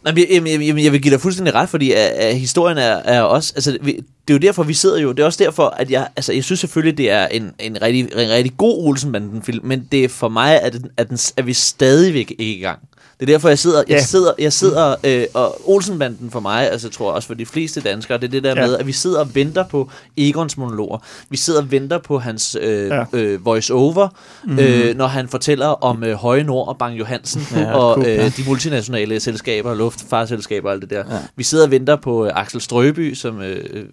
Nej, jeg, jeg, jeg, jeg vil give dig fuldstændig ret, fordi at, at historien er, er også... Altså, vi, det er jo derfor, vi sidder jo... Det er også derfor, at jeg... Altså, jeg synes selvfølgelig, det er en, en, rigtig, en rigtig god Olsenbanden-film, men det er for mig, at, at, den, at vi stadigvæk ikke i gang. Det er derfor, jeg sidder, jeg Ja. sidder, jeg sidder øh, og Olsenbanden for mig, altså jeg tror også for de fleste danskere, det er det der Ja. med, at vi sidder og venter på Egons monologer. Vi sidder og venter på hans øh, Ja. øh, voice-over, mm-hmm. øh, når han fortæller om øh, Høje Nord og Bang Johansen Ja, og cool, øh, ja. de multinationale selskaber, luftfartsselskaber og alt det der. Ja. Vi sidder og venter på øh, Axel Strøby, som øh,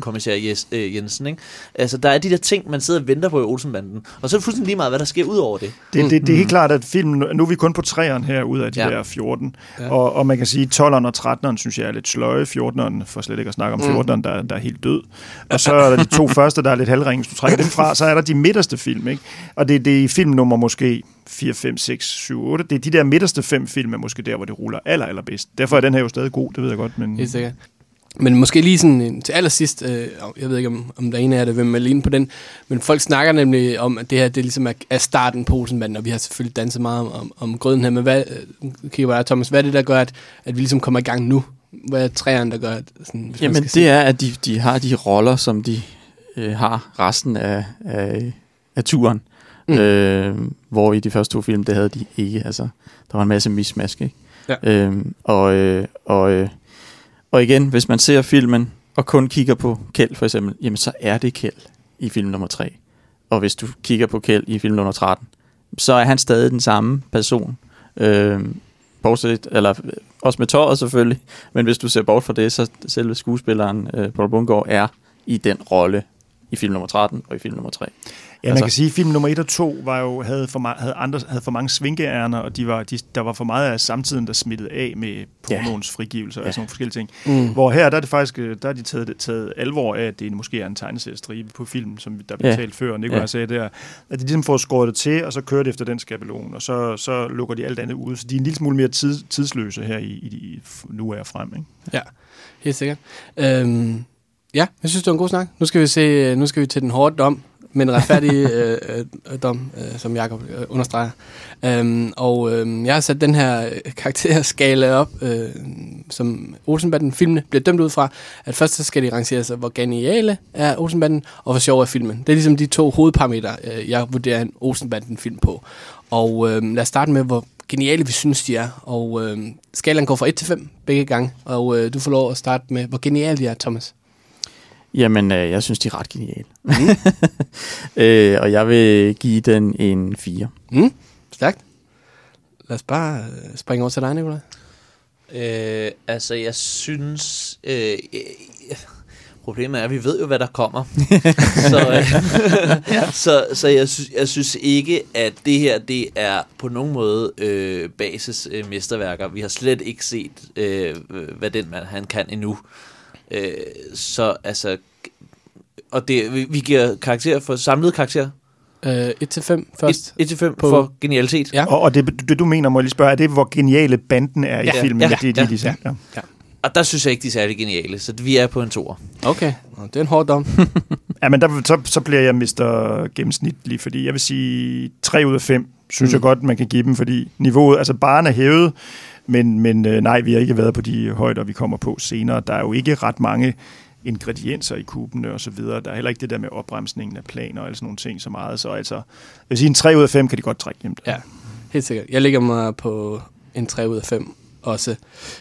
kommissær Jes, øh, Jensen. Ikke? Altså, der er de der ting, man sidder og venter på i Olsenbanden. Og så er det fuldstændig lige meget, hvad der sker ud over det. Det, det, det er helt klart, at filmen, nu er vi kun på træerne her, ud af de ja. Der 14. Ja. Og, og man kan sige, 12'eren og 13'eren synes jeg er lidt sløje. 14'eren, for slet ikke at snakke om 14'eren, der, der er helt død. Og så er der de to første, der er lidt halvringe. Hvis du trækker dem fra, så er der de midterste film. Ikke? Og det, det er i film nummer måske 4, 5, 6, 7, 8. Det er de der midterste fem film, er måske der, hvor det ruller aller, allerbedst. Derfor er den her jo stadig god, det ved jeg godt. Men, Helt sikkert. Men måske lige sådan en- til allersidst, øh, jeg ved ikke, om, om der er en af det, hvem er lige på den, men folk snakker nemlig om, at det her det ligesom er, er starten på Olsenbanden, og vi har selvfølgelig danset meget om, om, om grøden her, men hvad, øh, kigger dig, Thomas, hvad er det, der gør, at, at vi ligesom kommer i gang nu? Hvad er træerne, der gør, at sådan, hvis man Jamen skal det sige- er, at de, de har de roller, som de øh, har resten af, af, af turen. Mm. Øh, hvor i de første to film, det havde de ikke. Altså, der var en masse mismask, ikke? Ja. Øh, og, øh, og, øh, og igen, hvis man ser filmen og kun kigger på Kjeld for eksempel, jamen så er det Kjeld i film nummer 3. Og hvis du kigger på Kjeld i film nummer 13, så er han stadig den samme person. Øh, bortset, eller øh, også med tøjet selvfølgelig, men hvis du ser bort fra det, så selve skuespilleren øh, Paul Bungård er i den rolle i film nummer 13 og i film nummer 3. Ja, man Altså- kan sige, at film nummer 1 og 2 var jo, havde, for, ma- havde, andre, havde for mange svinkeærner, og de var, de, der var for meget af samtiden, der smittede af med pornoens frigivelse og Ja. sådan nogle forskellige ting. Mm. Hvor her, der er det faktisk, øh, der er de taget, taget alvor af, at det måske er en tegneseriestribe på film, som der blev Ja. talt før, og Nikolaj Ja. sagde der, at de ligesom får skåret det til, og så kører det efter den skabelon, og så, så lukker de alt andet ud. Så de er en lille smule mere tid, tidsløse her i, i, i nu er frem. Ikke? Ja, helt sikkert. Øhm, ja, jeg synes, det var en god snak. Nu skal vi se, nu skal vi til den hårde dom, men retfærdige øh, øh, dom, øh, som Jacob øh, understreger. Øhm, og øh, jeg har sat den her øh, karakterskala op, øh, som Olsenbanden-filmene bliver dømt ud fra, at først så skal de rangere sig, hvor geniale er Olsenbanden, og hvor sjov er filmen. Det er ligesom de to hovedparametre, øh, jeg vurderer en Olsenbanden-film på. Og øh, lad os starte med, hvor geniale vi synes, de er. Og øh, skalaen går fra 1 til 5 begge gange, og øh, du får lov at starte med, hvor geniale de er, Thomas. Jamen, øh, jeg synes, de er ret geniale. øh, og jeg vil give den en 4. Mm, stærkt. Lad os bare øh, springe over til dig, Nicolaj. Øh, altså, jeg synes... Øh, øh, problemet er, at vi ved jo, hvad der kommer. så, øh, så, så jeg, synes, jeg synes ikke, at det her det er på nogen måde øh, basis øh, mesterværker. Vi har slet ikke set, øh, hvad den mand han kan endnu. Øh, så altså... Og det, vi, vi giver karakter for samlet karakter. Øh, 1 til 5 først. 1 til 5 På- for genialitet. Ja. Og, og det, det, du mener, må jeg lige spørge, er det, hvor geniale banden er i Ja, filmen? ja, det, er det, ja, de siger. Ja. Og der synes jeg ikke, de er særlig geniale. Så vi er på en toer. Okay, det er en hård dom. Ja, men der, så, så bliver jeg mister gennemsnitlig, fordi jeg vil sige 3 ud af 5, synes mm. jeg godt, man kan give dem, fordi niveauet, altså baren er hævet, men, men øh, nej, vi har ikke været på de højder, vi kommer på senere. Der er jo ikke ret mange ingredienser i kubene og så videre. Der er heller ikke det der med opbremsningen af planer og sådan nogle ting så meget. Så altså, jeg vil sige, en 3 ud af 5 kan de godt trække hjem. Ja, helt sikkert. Jeg ligger mig på en 3 ud af 5 også.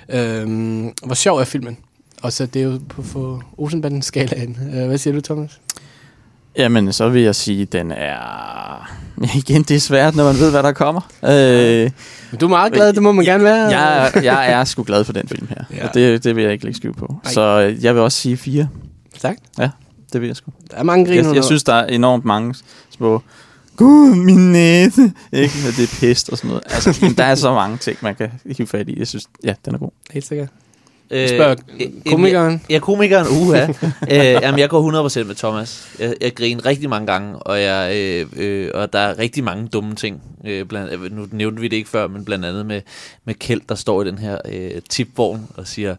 Øhm, hvor sjov er filmen? Og så det er jo på, på Osenbanden skalaen. Øh, hvad siger du, Thomas? Jamen, så vil jeg sige, at den er... Igen, det er svært, når man ved, hvad der kommer. Øh, Du er meget glad, det må man gerne være. jeg, jeg er sgu glad for den film her. Ja. Ja. Og det, det vil jeg ikke lægge skjul på. Ej. Så øh, jeg vil også sige 4. Stærkt. Det vil jeg sgu. Der er mange grin Jeg, jeg synes, der er enormt mange små... Gud, min næse! Ikke? Det er pest og sådan noget. Altså, der er så mange ting, man kan hive fat i. Jeg synes, ja, den er god. Helt sikkert. Øh, Spørg øh, komikeren. Ja, komikeren, uha. øh, jamen, jeg går 100% med Thomas. Jeg, jeg griner rigtig mange gange, og, jeg, øh, øh, og der er rigtig mange dumme ting. Øh, blandt, øh, nu nævnte vi det ikke før, men blandt andet med, med Kjeld, der står i den her øh, tipvogn og siger,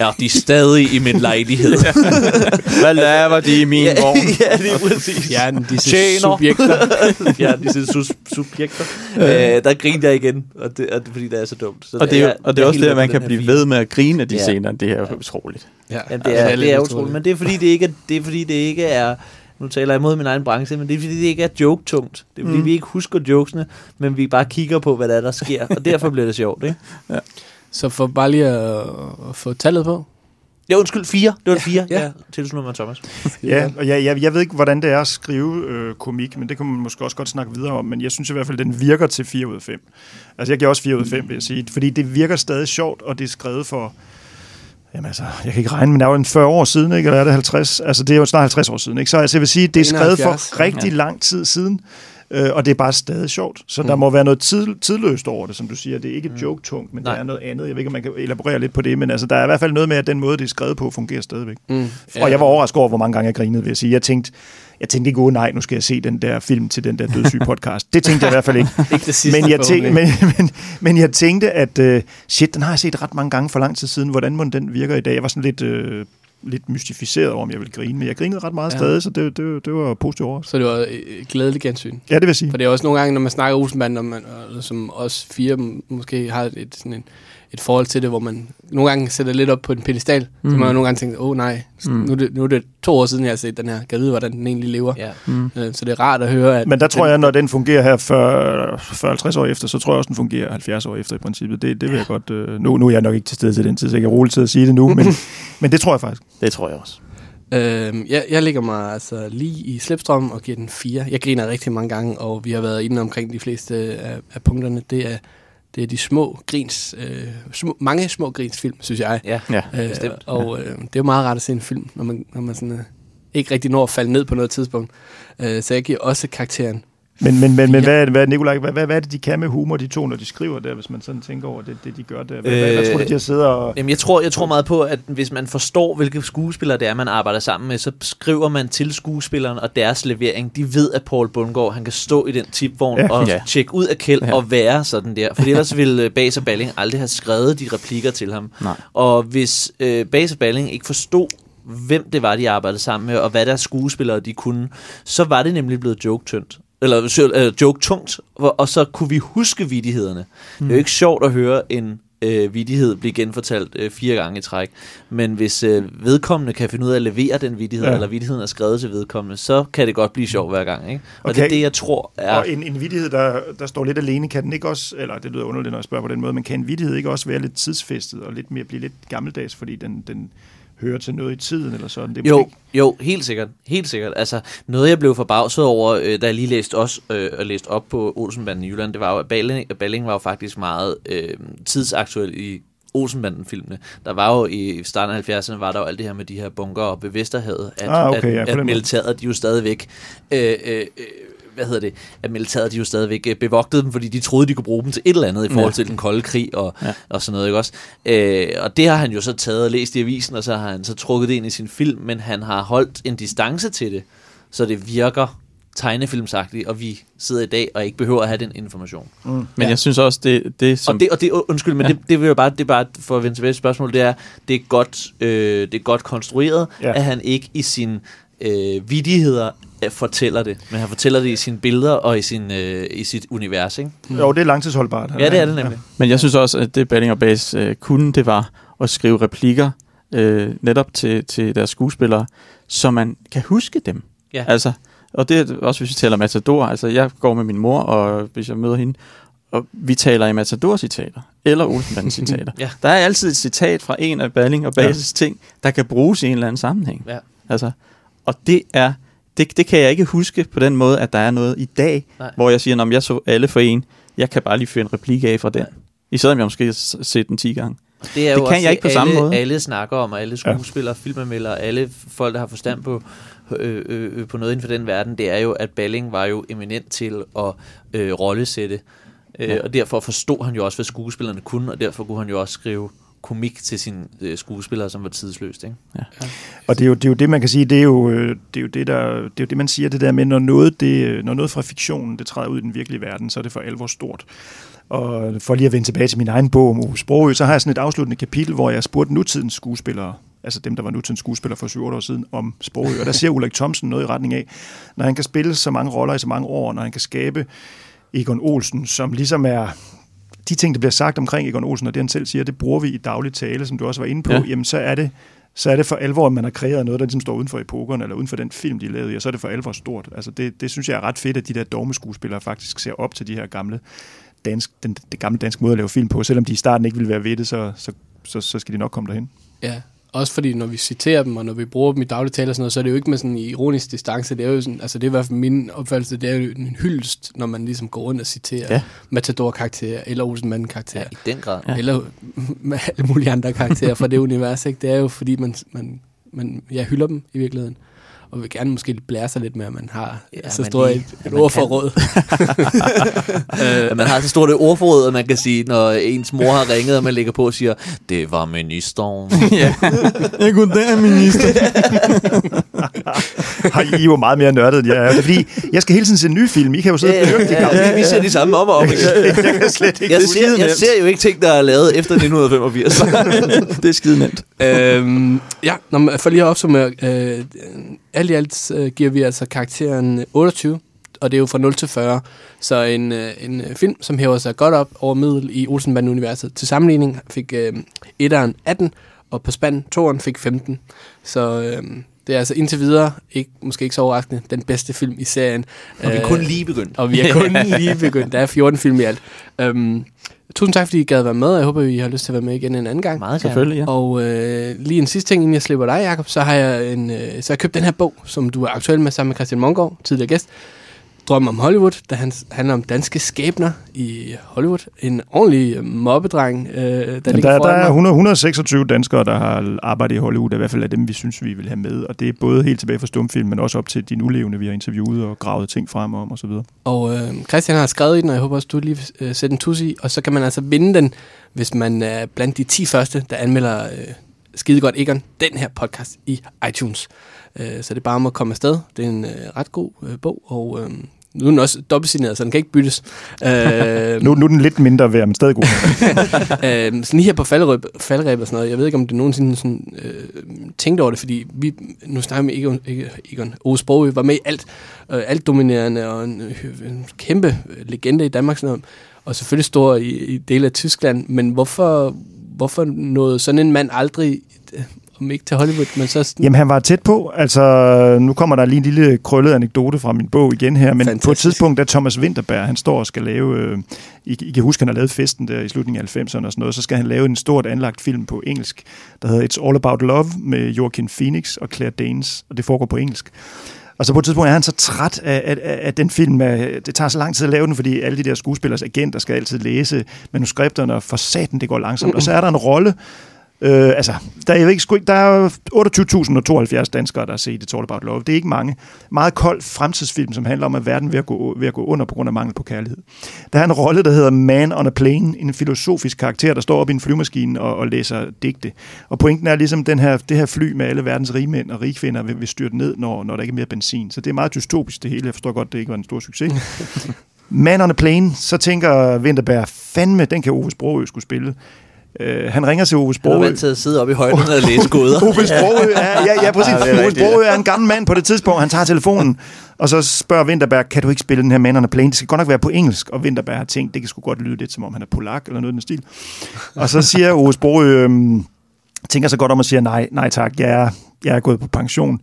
ja, de er stadig i min lejlighed. Hvad laver de i min ja, vogn? ja, det er præcis. Fjernen disse Tjener. subjekter. ja, disse sus- subjekter. øh, der griner jeg igen, og det, og det, fordi det er så dumt. Så Og det er, jo, og det er også det, at man kan blive ved med at grine af de Ja. scener. Det er jo utroligt. Ja, Jamen, det er, det er lidt utroligt, men det er fordi det ikke er, det er fordi det ikke er nu taler jeg imod min egen branche, men det er fordi det ikke er joke-tungt. Det er fordi Mm. vi ikke husker jokesene, men vi bare kigger på, hvad der er, der sker, og derfor bliver det sjovt, ikke? Så for bare lige at, at få tallet på. Ja, undskyld, fire. Det var fire. Ja. Ja, ja tilslutter mig, Thomas. Ja, og jeg, jeg, jeg ved ikke, hvordan det er at skrive øh, komik, men det kan man måske også godt snakke videre om, men jeg synes i hvert fald, den virker til 4 ud af 5. Altså, jeg giver også 4 ud af 5, vil jeg sige, fordi det virker stadig sjovt, og det er skrevet for... Jamen altså, jeg kan ikke regne, men det er jo en 40 år siden, ikke? Eller er det 50? Altså, det er jo snart 50 år siden, ikke? Så altså, jeg vil sige, det er skrevet 71, for rigtig lang tid siden. Øh, og det er bare stadig sjovt. Så mm. der må være noget tid, tidløst over det, som du siger. Det er ikke Mm. joke-tungt, men Nej. der er noget andet. Jeg ved ikke, om man kan elaborere lidt på det, men altså, der er i hvert fald noget med, at den måde, det er skrevet på, fungerer stadigvæk. Mm. Og jeg var overrasket over, hvor mange gange jeg grinede, vil jeg sige. Jeg tænkte, jeg tænkte ikke, oh, nej, nu skal jeg se den der film til den der dødssyge podcast. Det tænkte jeg i hvert fald ikke. Ikke det sidste, men, jeg tænkte, men, men, men jeg tænkte, at uh, shit, den har jeg set ret mange gange for lang tid siden. Hvordan må den virker i dag? Jeg var sådan lidt, uh, lidt mystificeret over, om jeg ville grine, men jeg grinede ret meget Ja. stadig, så det, det, det var positivt over. Så det var et glædeligt gensyn. Ja, det vil sige. For det er også nogle gange, når man snakker Olsenbanden, og man, og som os fire måske har et, sådan en, et forhold til det, hvor man nogle gange sætter lidt op på en pedestal, mm. så Mm. man jo nogle gange tænker, åh oh, nej, Mm. mm. nu, er det, nu er det to år siden, jeg har set den her. Kan jeg vide, hvordan den egentlig lever? Ja. Mm. Øh, Så det er rart at høre, at... Men der tror den, jeg, når den fungerer her for 40-50 år efter, så tror jeg også, den fungerer 70 år efter i princippet. Det, det vil jeg godt... Øh, nu, nu er jeg nok ikke til stede til den tid, så jeg kan roligt til at sige det nu, men, men det tror jeg faktisk. Det tror jeg også. Øh, jeg, jeg ligger mig altså lige i slipstrøm og giver den fire. Jeg griner rigtig mange gange, og vi har været inde omkring de fleste af, af punkterne. Det er, det er de små grins, øh, små, mange små grinsfilm, synes jeg. Ja. Ja. Øh, Bestemt. og øh, det er jo meget rart at se en film, når man, når man sådan, øh, ikke rigtig når at falde ned på noget tidspunkt. Øh, så jeg giver også karakteren. Men, men, men, men hvad, er det- hvad, Nikolaj, hvad, hvad, hvad er det, de kan med humor, de to, når de skriver der, hvis man sådan tænker over det, det de gør der? Hvad, øh, hvad, hvad tror du, de har siddet og... Jamen, jeg tror, jeg tror meget på, at hvis man forstår, hvilke skuespillere det er, man arbejder sammen med, så skriver man til skuespilleren og deres levering. De ved, at Paul Bundgaard, han kan stå i den tipvogn Ja. og Ja. tjekke ud af kæld Ja. ja. og være sådan der. For ellers ville øh, Bas og Balling aldrig have skrevet de replikker til ham. Nej. Og hvis øh, Bas og Balling ikke forstod, hvem det var, de arbejdede sammen med, og hvad deres skuespillere de kunne, så var det nemlig blevet joke-tyndt. Eller øh, joke-tungt, og, og så kunne vi huske vidighederne. Mm. Det er jo ikke sjovt at høre en øh, vidighed blive genfortalt øh, fire gange i træk, men hvis øh, vedkommende kan finde ud af at levere den vidighed, ja. eller vidigheden er skrevet til vedkommende, så kan det godt blive sjovt hver gang. Ikke? Og Okay. det er det, jeg tror er... Og en, en vidighed, der, der står lidt alene, kan den ikke også, eller det lyder underligt, når jeg spørger på den måde, men kan en vidighed ikke også være lidt tidsfæstet og lidt mere, blive lidt gammeldags, fordi den, den hører til noget i tiden eller sådan? Det er Jo, måske jo, helt sikkert. Helt sikkert. Altså, noget jeg blev forbavset over, øh, da jeg lige læste også øh, og læste op på Olsenbanden i Jylland, det var jo, at Balling, Balling var jo faktisk meget øh, tidsaktuel i Olsenbanden-filmene. Der var jo i starten af 70'erne, var der jo alt det her med de her bunker og ved Vesterhavet, at, Ah, okay, ja, at, at militæret, de jo stadigvæk... Øh, øh, øh, hvad hedder det, at militæret de jo stadigvæk øh, bevogtede dem, fordi de troede, de kunne bruge dem til et eller andet i forhold Ja. til den kolde krig og, Ja. og sådan noget, ikke også? Øh, og det har han jo så taget og læst i avisen, og så har han så trukket det ind i sin film, men han har holdt en distance til det, så det virker tegnefilmsagtigt, og vi sidder i dag og ikke behøver at have den information. Mm. Men ja. jeg synes også, det, det som... Og det, og det, undskyld, men Ja. det, det vil jo bare, det er bare for at vende tilbage til spørgsmålet, det er, det er godt, øh, det er godt konstrueret, Ja. at han ikke i sine øh, vidigheder fortæller det, men han fortæller det i sine billeder og i, sin, øh, i sit univers, ikke? Jo, det er langtidsholdbart. Ja, det er det nemlig. Men jeg synes også, at det Balling og Bas øh, kunne, det var at skrive replikker øh, netop til, til deres skuespillere, så man kan huske dem. Ja. Altså, og det er også, hvis vi taler Matador. Altså, jeg går med min mor, og hvis jeg møder hende, og vi taler i Matador-citater, eller Olsenbanden-citater. Ja. Der er altid et citat fra en af Balling og Bases ja. ting, der kan bruges i en eller anden sammenhæng. Ja. Altså, og det er, det, det kan jeg ikke huske på den måde, at der er noget i dag, Nej. hvor jeg siger, om jeg så alle for en, jeg kan bare lige fyre en replik af fra den. Nej. I selvom jeg måske har set den 10 gange. Det, er Det jo kan også jeg ikke på alle, samme måde. Alle snakker om, og alle skuespillere, ja. filmanmeldere, alle folk, der har forstand på, øh, øh, øh, på noget inden for den verden, det er jo, at Balling var jo eminent til at øh, rollesætte. Øh, Ja. Og derfor forstod han jo også, hvad skuespillerne kunne, og derfor kunne han jo også skrive komik til sine øh, skuespillere, som var tidsløst. Ikke? Og det er, jo, det er jo det, man kan sige, det er jo øh, det, er jo det, der, det, er jo det man siger, det der med, når noget, det, øh, når noget fra fiktionen, det træder ud i den virkelige verden, så er det for alvor stort. Og for lige at vende tilbage til min egen bog om Ove Sprogø, så har jeg sådan et afsluttende kapitel, hvor jeg spurgte nutidens skuespillere, altså dem, der var nutidens skuespillere for 7 år siden, om Sprogø. Og der siger Ulrik Thomsen noget i retning af, når han kan spille så mange roller i så mange år, når han kan skabe Egon Olsen, som ligesom er de ting, der bliver sagt omkring Egon Olsen, og det han selv siger, det bruger vi i daglig tale, som du også var inde på, Ja. ja. jamen så er det så er det for alvor, at man har kreeret noget, der ligesom står uden for epokerne, eller uden for den film, de lavede i, og så er det for alvor stort. Altså det, det synes jeg er ret fedt, at de der dogmeskuespillere faktisk ser op til de her gamle dansk, den, det gamle danske måde at lave film på. Selvom de i starten ikke ville være ved det, så, så, så, så skal de nok komme derhen. Ja, også fordi når vi citerer dem, og når vi bruger dem i daglig tale og sådan noget, så er det jo ikke med sådan en ironisk distance. Det er jo sådan, altså det er i hvert fald min opfattelse, det er jo en hyldest, når man ligesom går rundt og citerer Ja. ja. Matador-karakterer, eller Olsenmanden-karakterer, I den grad. Ja. ja. eller med alle mulige andre karakterer fra det univers. Ikke? Det er jo fordi, man, man, man ja, hylder dem i virkeligheden. Og vil gerne måske blære sig lidt med, at man har Ja, ja, så man stort lige- et, et man ordforråd. At man har så stort et ordforråd, at man kan sige, når ens mor har ringet, og man lægger på og siger, det var ministeren. ja. Jeg kunne der, minister. Har I er jo meget mere nørdet, end jeg er. Det er fordi, jeg skal hele tiden se nye film. I kan jo sidde og dyrke de gamle. ja, vi ser de samme om og om. igen. Jeg kan slet ikke. Jeg Det er ser, jeg ser jo ikke ting, der er lavet efter 1985. det er skide nemt. øhm, ja, når man, for lige at opsummere, øh, alt i alt øh, giver vi altså karakteren 28, og det er jo fra 0 til 40. Så en, øh, en øh, film, som hæver sig godt op over middel i Olsenbanden-universet. Til sammenligning fik øh, etteren 18, og på spand toeren fik 15. Så øh, det er altså indtil videre, ikke, måske ikke så overraskende, den bedste film i serien. Og vi er Øh, kun lige begyndt. og vi er kun lige begyndt. Der er 14 film i alt. Øhm, tusind tak, fordi I gad være med. Jeg håber, I har lyst til at være med igen en anden gang. Meget gerne. Selvfølgelig, ja. Og øh, lige en sidste ting, inden jeg slipper dig, Jacob, så har jeg, en, øh, så har jeg købt den her bog, som du er aktuel med sammen med Christian Mongård, tidligere gæst. Drøm om Hollywood, der han, handler om danske skæbner i Hollywood. En ordentlig mobbedreng, øh, der Jamen, ligger der, er mig. 100, 126 danskere, der har arbejdet i Hollywood, i hvert fald er dem, vi synes, vi vil have med. Og det er både helt tilbage fra stumfilm, men også op til de nulevende, vi har interviewet og gravet ting frem om osv. Og øh, Christian har skrevet i den, og jeg håber også, du lige vil øh, sætte en tus i. Og så kan man altså vinde den, hvis man er blandt de 10 første, der anmelder øh, Skidegodt Egon, den her podcast i iTunes. Øh, så det er bare om at komme afsted. Det er en øh, ret god øh, bog, og øh, nu er den også dobbeltsigneret, så den kan ikke byttes. Øh, Nu, nu er den lidt mindre værd, men stadig god. øh, sådan lige her på faldrebet faldreb og sådan noget, jeg ved ikke, om det nogensinde sådan, øh, tænkte over det, fordi vi, nu snakker vi med Egon, ikke, Egon Ove Sprogø, var med i alt, øh, alt dominerende og en, øh, en kæmpe øh, legende i Danmark, sådan noget, og selvfølgelig stor i, i dele af Tyskland, men hvorfor, hvorfor nåede sådan en mand aldrig, om ikke til Hollywood, men så sådan, Jamen, han var tæt på. Altså, nu kommer der lige en lille krøllet anekdote fra min bog igen her, men Fantastisk. på et tidspunkt, da Thomas Winterberg, han står og skal lave, øh, I, I kan huske, han har lavet festen der i slutningen af 90'erne og sådan noget, så skal han lave en stort anlagt film på engelsk, der hedder It's All About Love med Joaquin Phoenix og Claire Danes, og det foregår på engelsk. Og så på et tidspunkt er han så træt af, af, af af den film, det tager så lang tid at lave den, fordi alle de der skuespillers agenter skal altid læse manuskripterne, og for satan, det går langsomt. Og så er der en rolle, Øh, altså, der er, ikke, sgu ikke, der er 28.072 danskere, der har set It's All About Love. Det er ikke mange. Meget kold fremtidsfilm, som handler om, at verden er ved at gå, ved at gå under på grund af mangel på kærlighed. Der er en rolle, der hedder Man on a Plane, en filosofisk karakter, der står op i en flymaskine og, og læser digte. Og pointen er ligesom, den her, det her fly med alle verdens rigmænd og rigkvinder vil, vil styrte ned, når, når der ikke er mere benzin. Så det er meget dystopisk det hele. Jeg forstår godt, det ikke var en stor succes. Man on a Plane, så tænker Vinterberg, fandme, den kan Ove Sprogø skulle spille. Øh, han ringer til Ove Jeg er Sprogø. vant til at sidde oppe i højden og læse goder. Ove Sprogø, ja, ja, ja præcis. Ja, er Ove Sprogø er en gammel mand på det tidspunkt. Han tager telefonen, og så spørger Winterberg, kan du ikke spille den her Man on a Plane? Det skal godt nok være på engelsk. Og Winterberg har tænkt, det kan sgu godt lyde lidt, som om han er polak eller noget i den stil. Og så siger Ove Sprogø, øhm, tænker så godt om at sige, nej, nej tak, jeg er, jeg er gået på pension.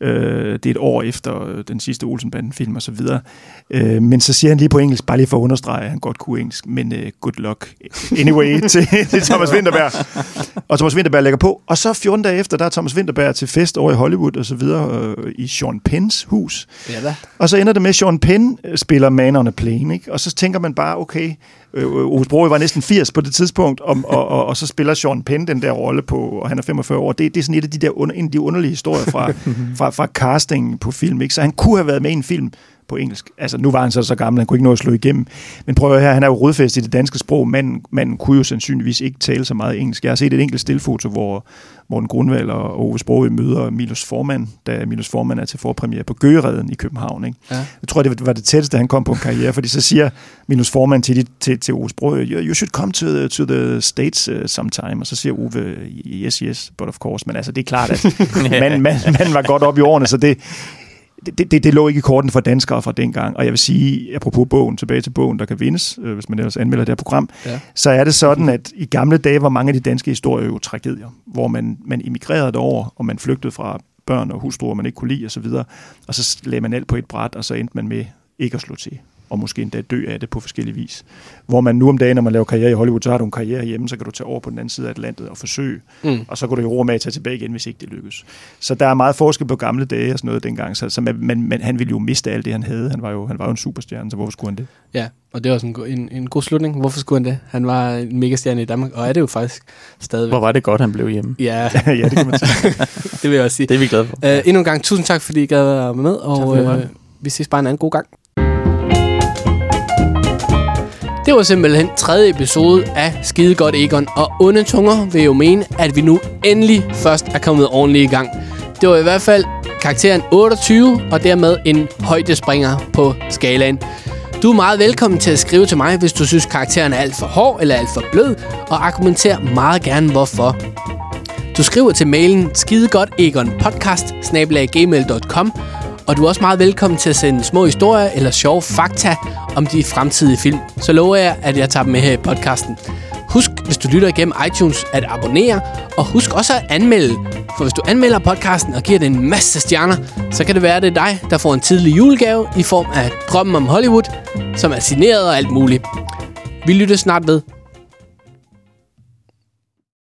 Øh, det er et år efter øh, den sidste Olsenbanden-film og så videre. Øh, men så siger han lige på engelsk, bare lige for at understrege, at han godt kunne engelsk, men øh, good luck anyway til, til Thomas Winterberg. Og Thomas Winterberg lægger på. Og så 14 dage efter, der er Thomas Winterberg til fest over i Hollywood og så videre øh, i Sean Penns hus. ja da. Og så ender det med, at Sean Penn øh, spiller Man on a Plane. Ikke? Og så tænker man bare, okay, øh, Sprogøe var næsten 80 på det tidspunkt, og, og, og, og så spiller Sean Penn den der rolle på, og han er 45 år. Det, det er sådan et af de der under, en af de underlige historier fra, fra, fra casting på film. Ikke? Så han kunne have været med i en film på engelsk. Altså, nu var han så så gammel, han kunne ikke nå at slå igennem. Men prøv at høre her, han er jo rodfæst i det danske sprog. Manden, manden kunne jo sandsynligvis ikke tale så meget engelsk. Jeg har set et enkelt stillfoto, hvor Morten Grundvald og Ove Sprogøe møder Milos Forman, da Milos Forman er til forpremiere på Gøgereden i København. Ikke? Ja. Jeg tror, det var det tætteste, han kom på en karriere, fordi så siger Milos Forman til, de, til, til Ove Sprogøe, you, should come to the, to the States uh, sometime. Og så siger Ove, yes, yes, but of course. Men altså, det er klart, at manden man, man var godt op i årene, så det, det, det, det lå ikke i korten for danskere fra dengang. Og jeg vil sige, apropos bogen, tilbage til bogen, der kan vindes, øh, hvis man ellers anmelder det her program, Ja. så er det sådan, at i gamle dage var mange af de danske historier jo tragedier, hvor man, man emigrerede derover, og man flygtede fra børn og hustruer, man ikke kunne lide osv., og så lagde man alt på et bræt, og så endte man med ikke at slå til. Og måske endda dø af det på forskellige vis. Hvor man nu om dagen, når man laver karriere i Hollywood, så har du en karriere hjemme, så kan du tage over på den anden side af Atlantet og forsøge, Mm. og så går du i ro med at tage tilbage igen, hvis ikke det lykkes. Så der er meget forskel på gamle dage og sådan noget dengang, så, så man, man, man, han ville jo miste alt det, han havde. Han var jo, han var jo en superstjerne, så hvorfor skulle han det? Ja, og det er også en, en, en god slutning. Hvorfor skulle han det? Han var en megastjerne i Danmark, og er det jo faktisk stadigvæk. Hvor var det godt, han blev hjemme. Ja, ja, det kan man sige. det vil jeg også sige. Det er vi glade for. Uh, endnu en gang, tusind tak, fordi I gad være med, og var uh, vi ses bare en anden god gang. Det var simpelthen tredje episode af Skide Godt Egon, og onde tunger vil jo mene, at vi nu endelig først er kommet ordentligt i gang. Det var i hvert fald karakteren 28, og dermed en højdespringer på skalaen. Du er meget velkommen til at skrive til mig, hvis du synes, karakteren er alt for hård eller alt for blød, og argumenter meget gerne hvorfor. Du skriver til mailen skidegodtegonpodcast og du er også meget velkommen til at sende små historier eller sjove fakta om de fremtidige film. Så lover jeg, at jeg tager dem med her i podcasten. Husk, hvis du lytter igennem iTunes, at abonnere, og husk også at anmelde. For hvis du anmelder podcasten og giver den en masse stjerner, så kan det være, at det er dig, der får en tidlig julegave i form af Drømmen om Hollywood, som er signeret og alt muligt. Vi lytter snart ved.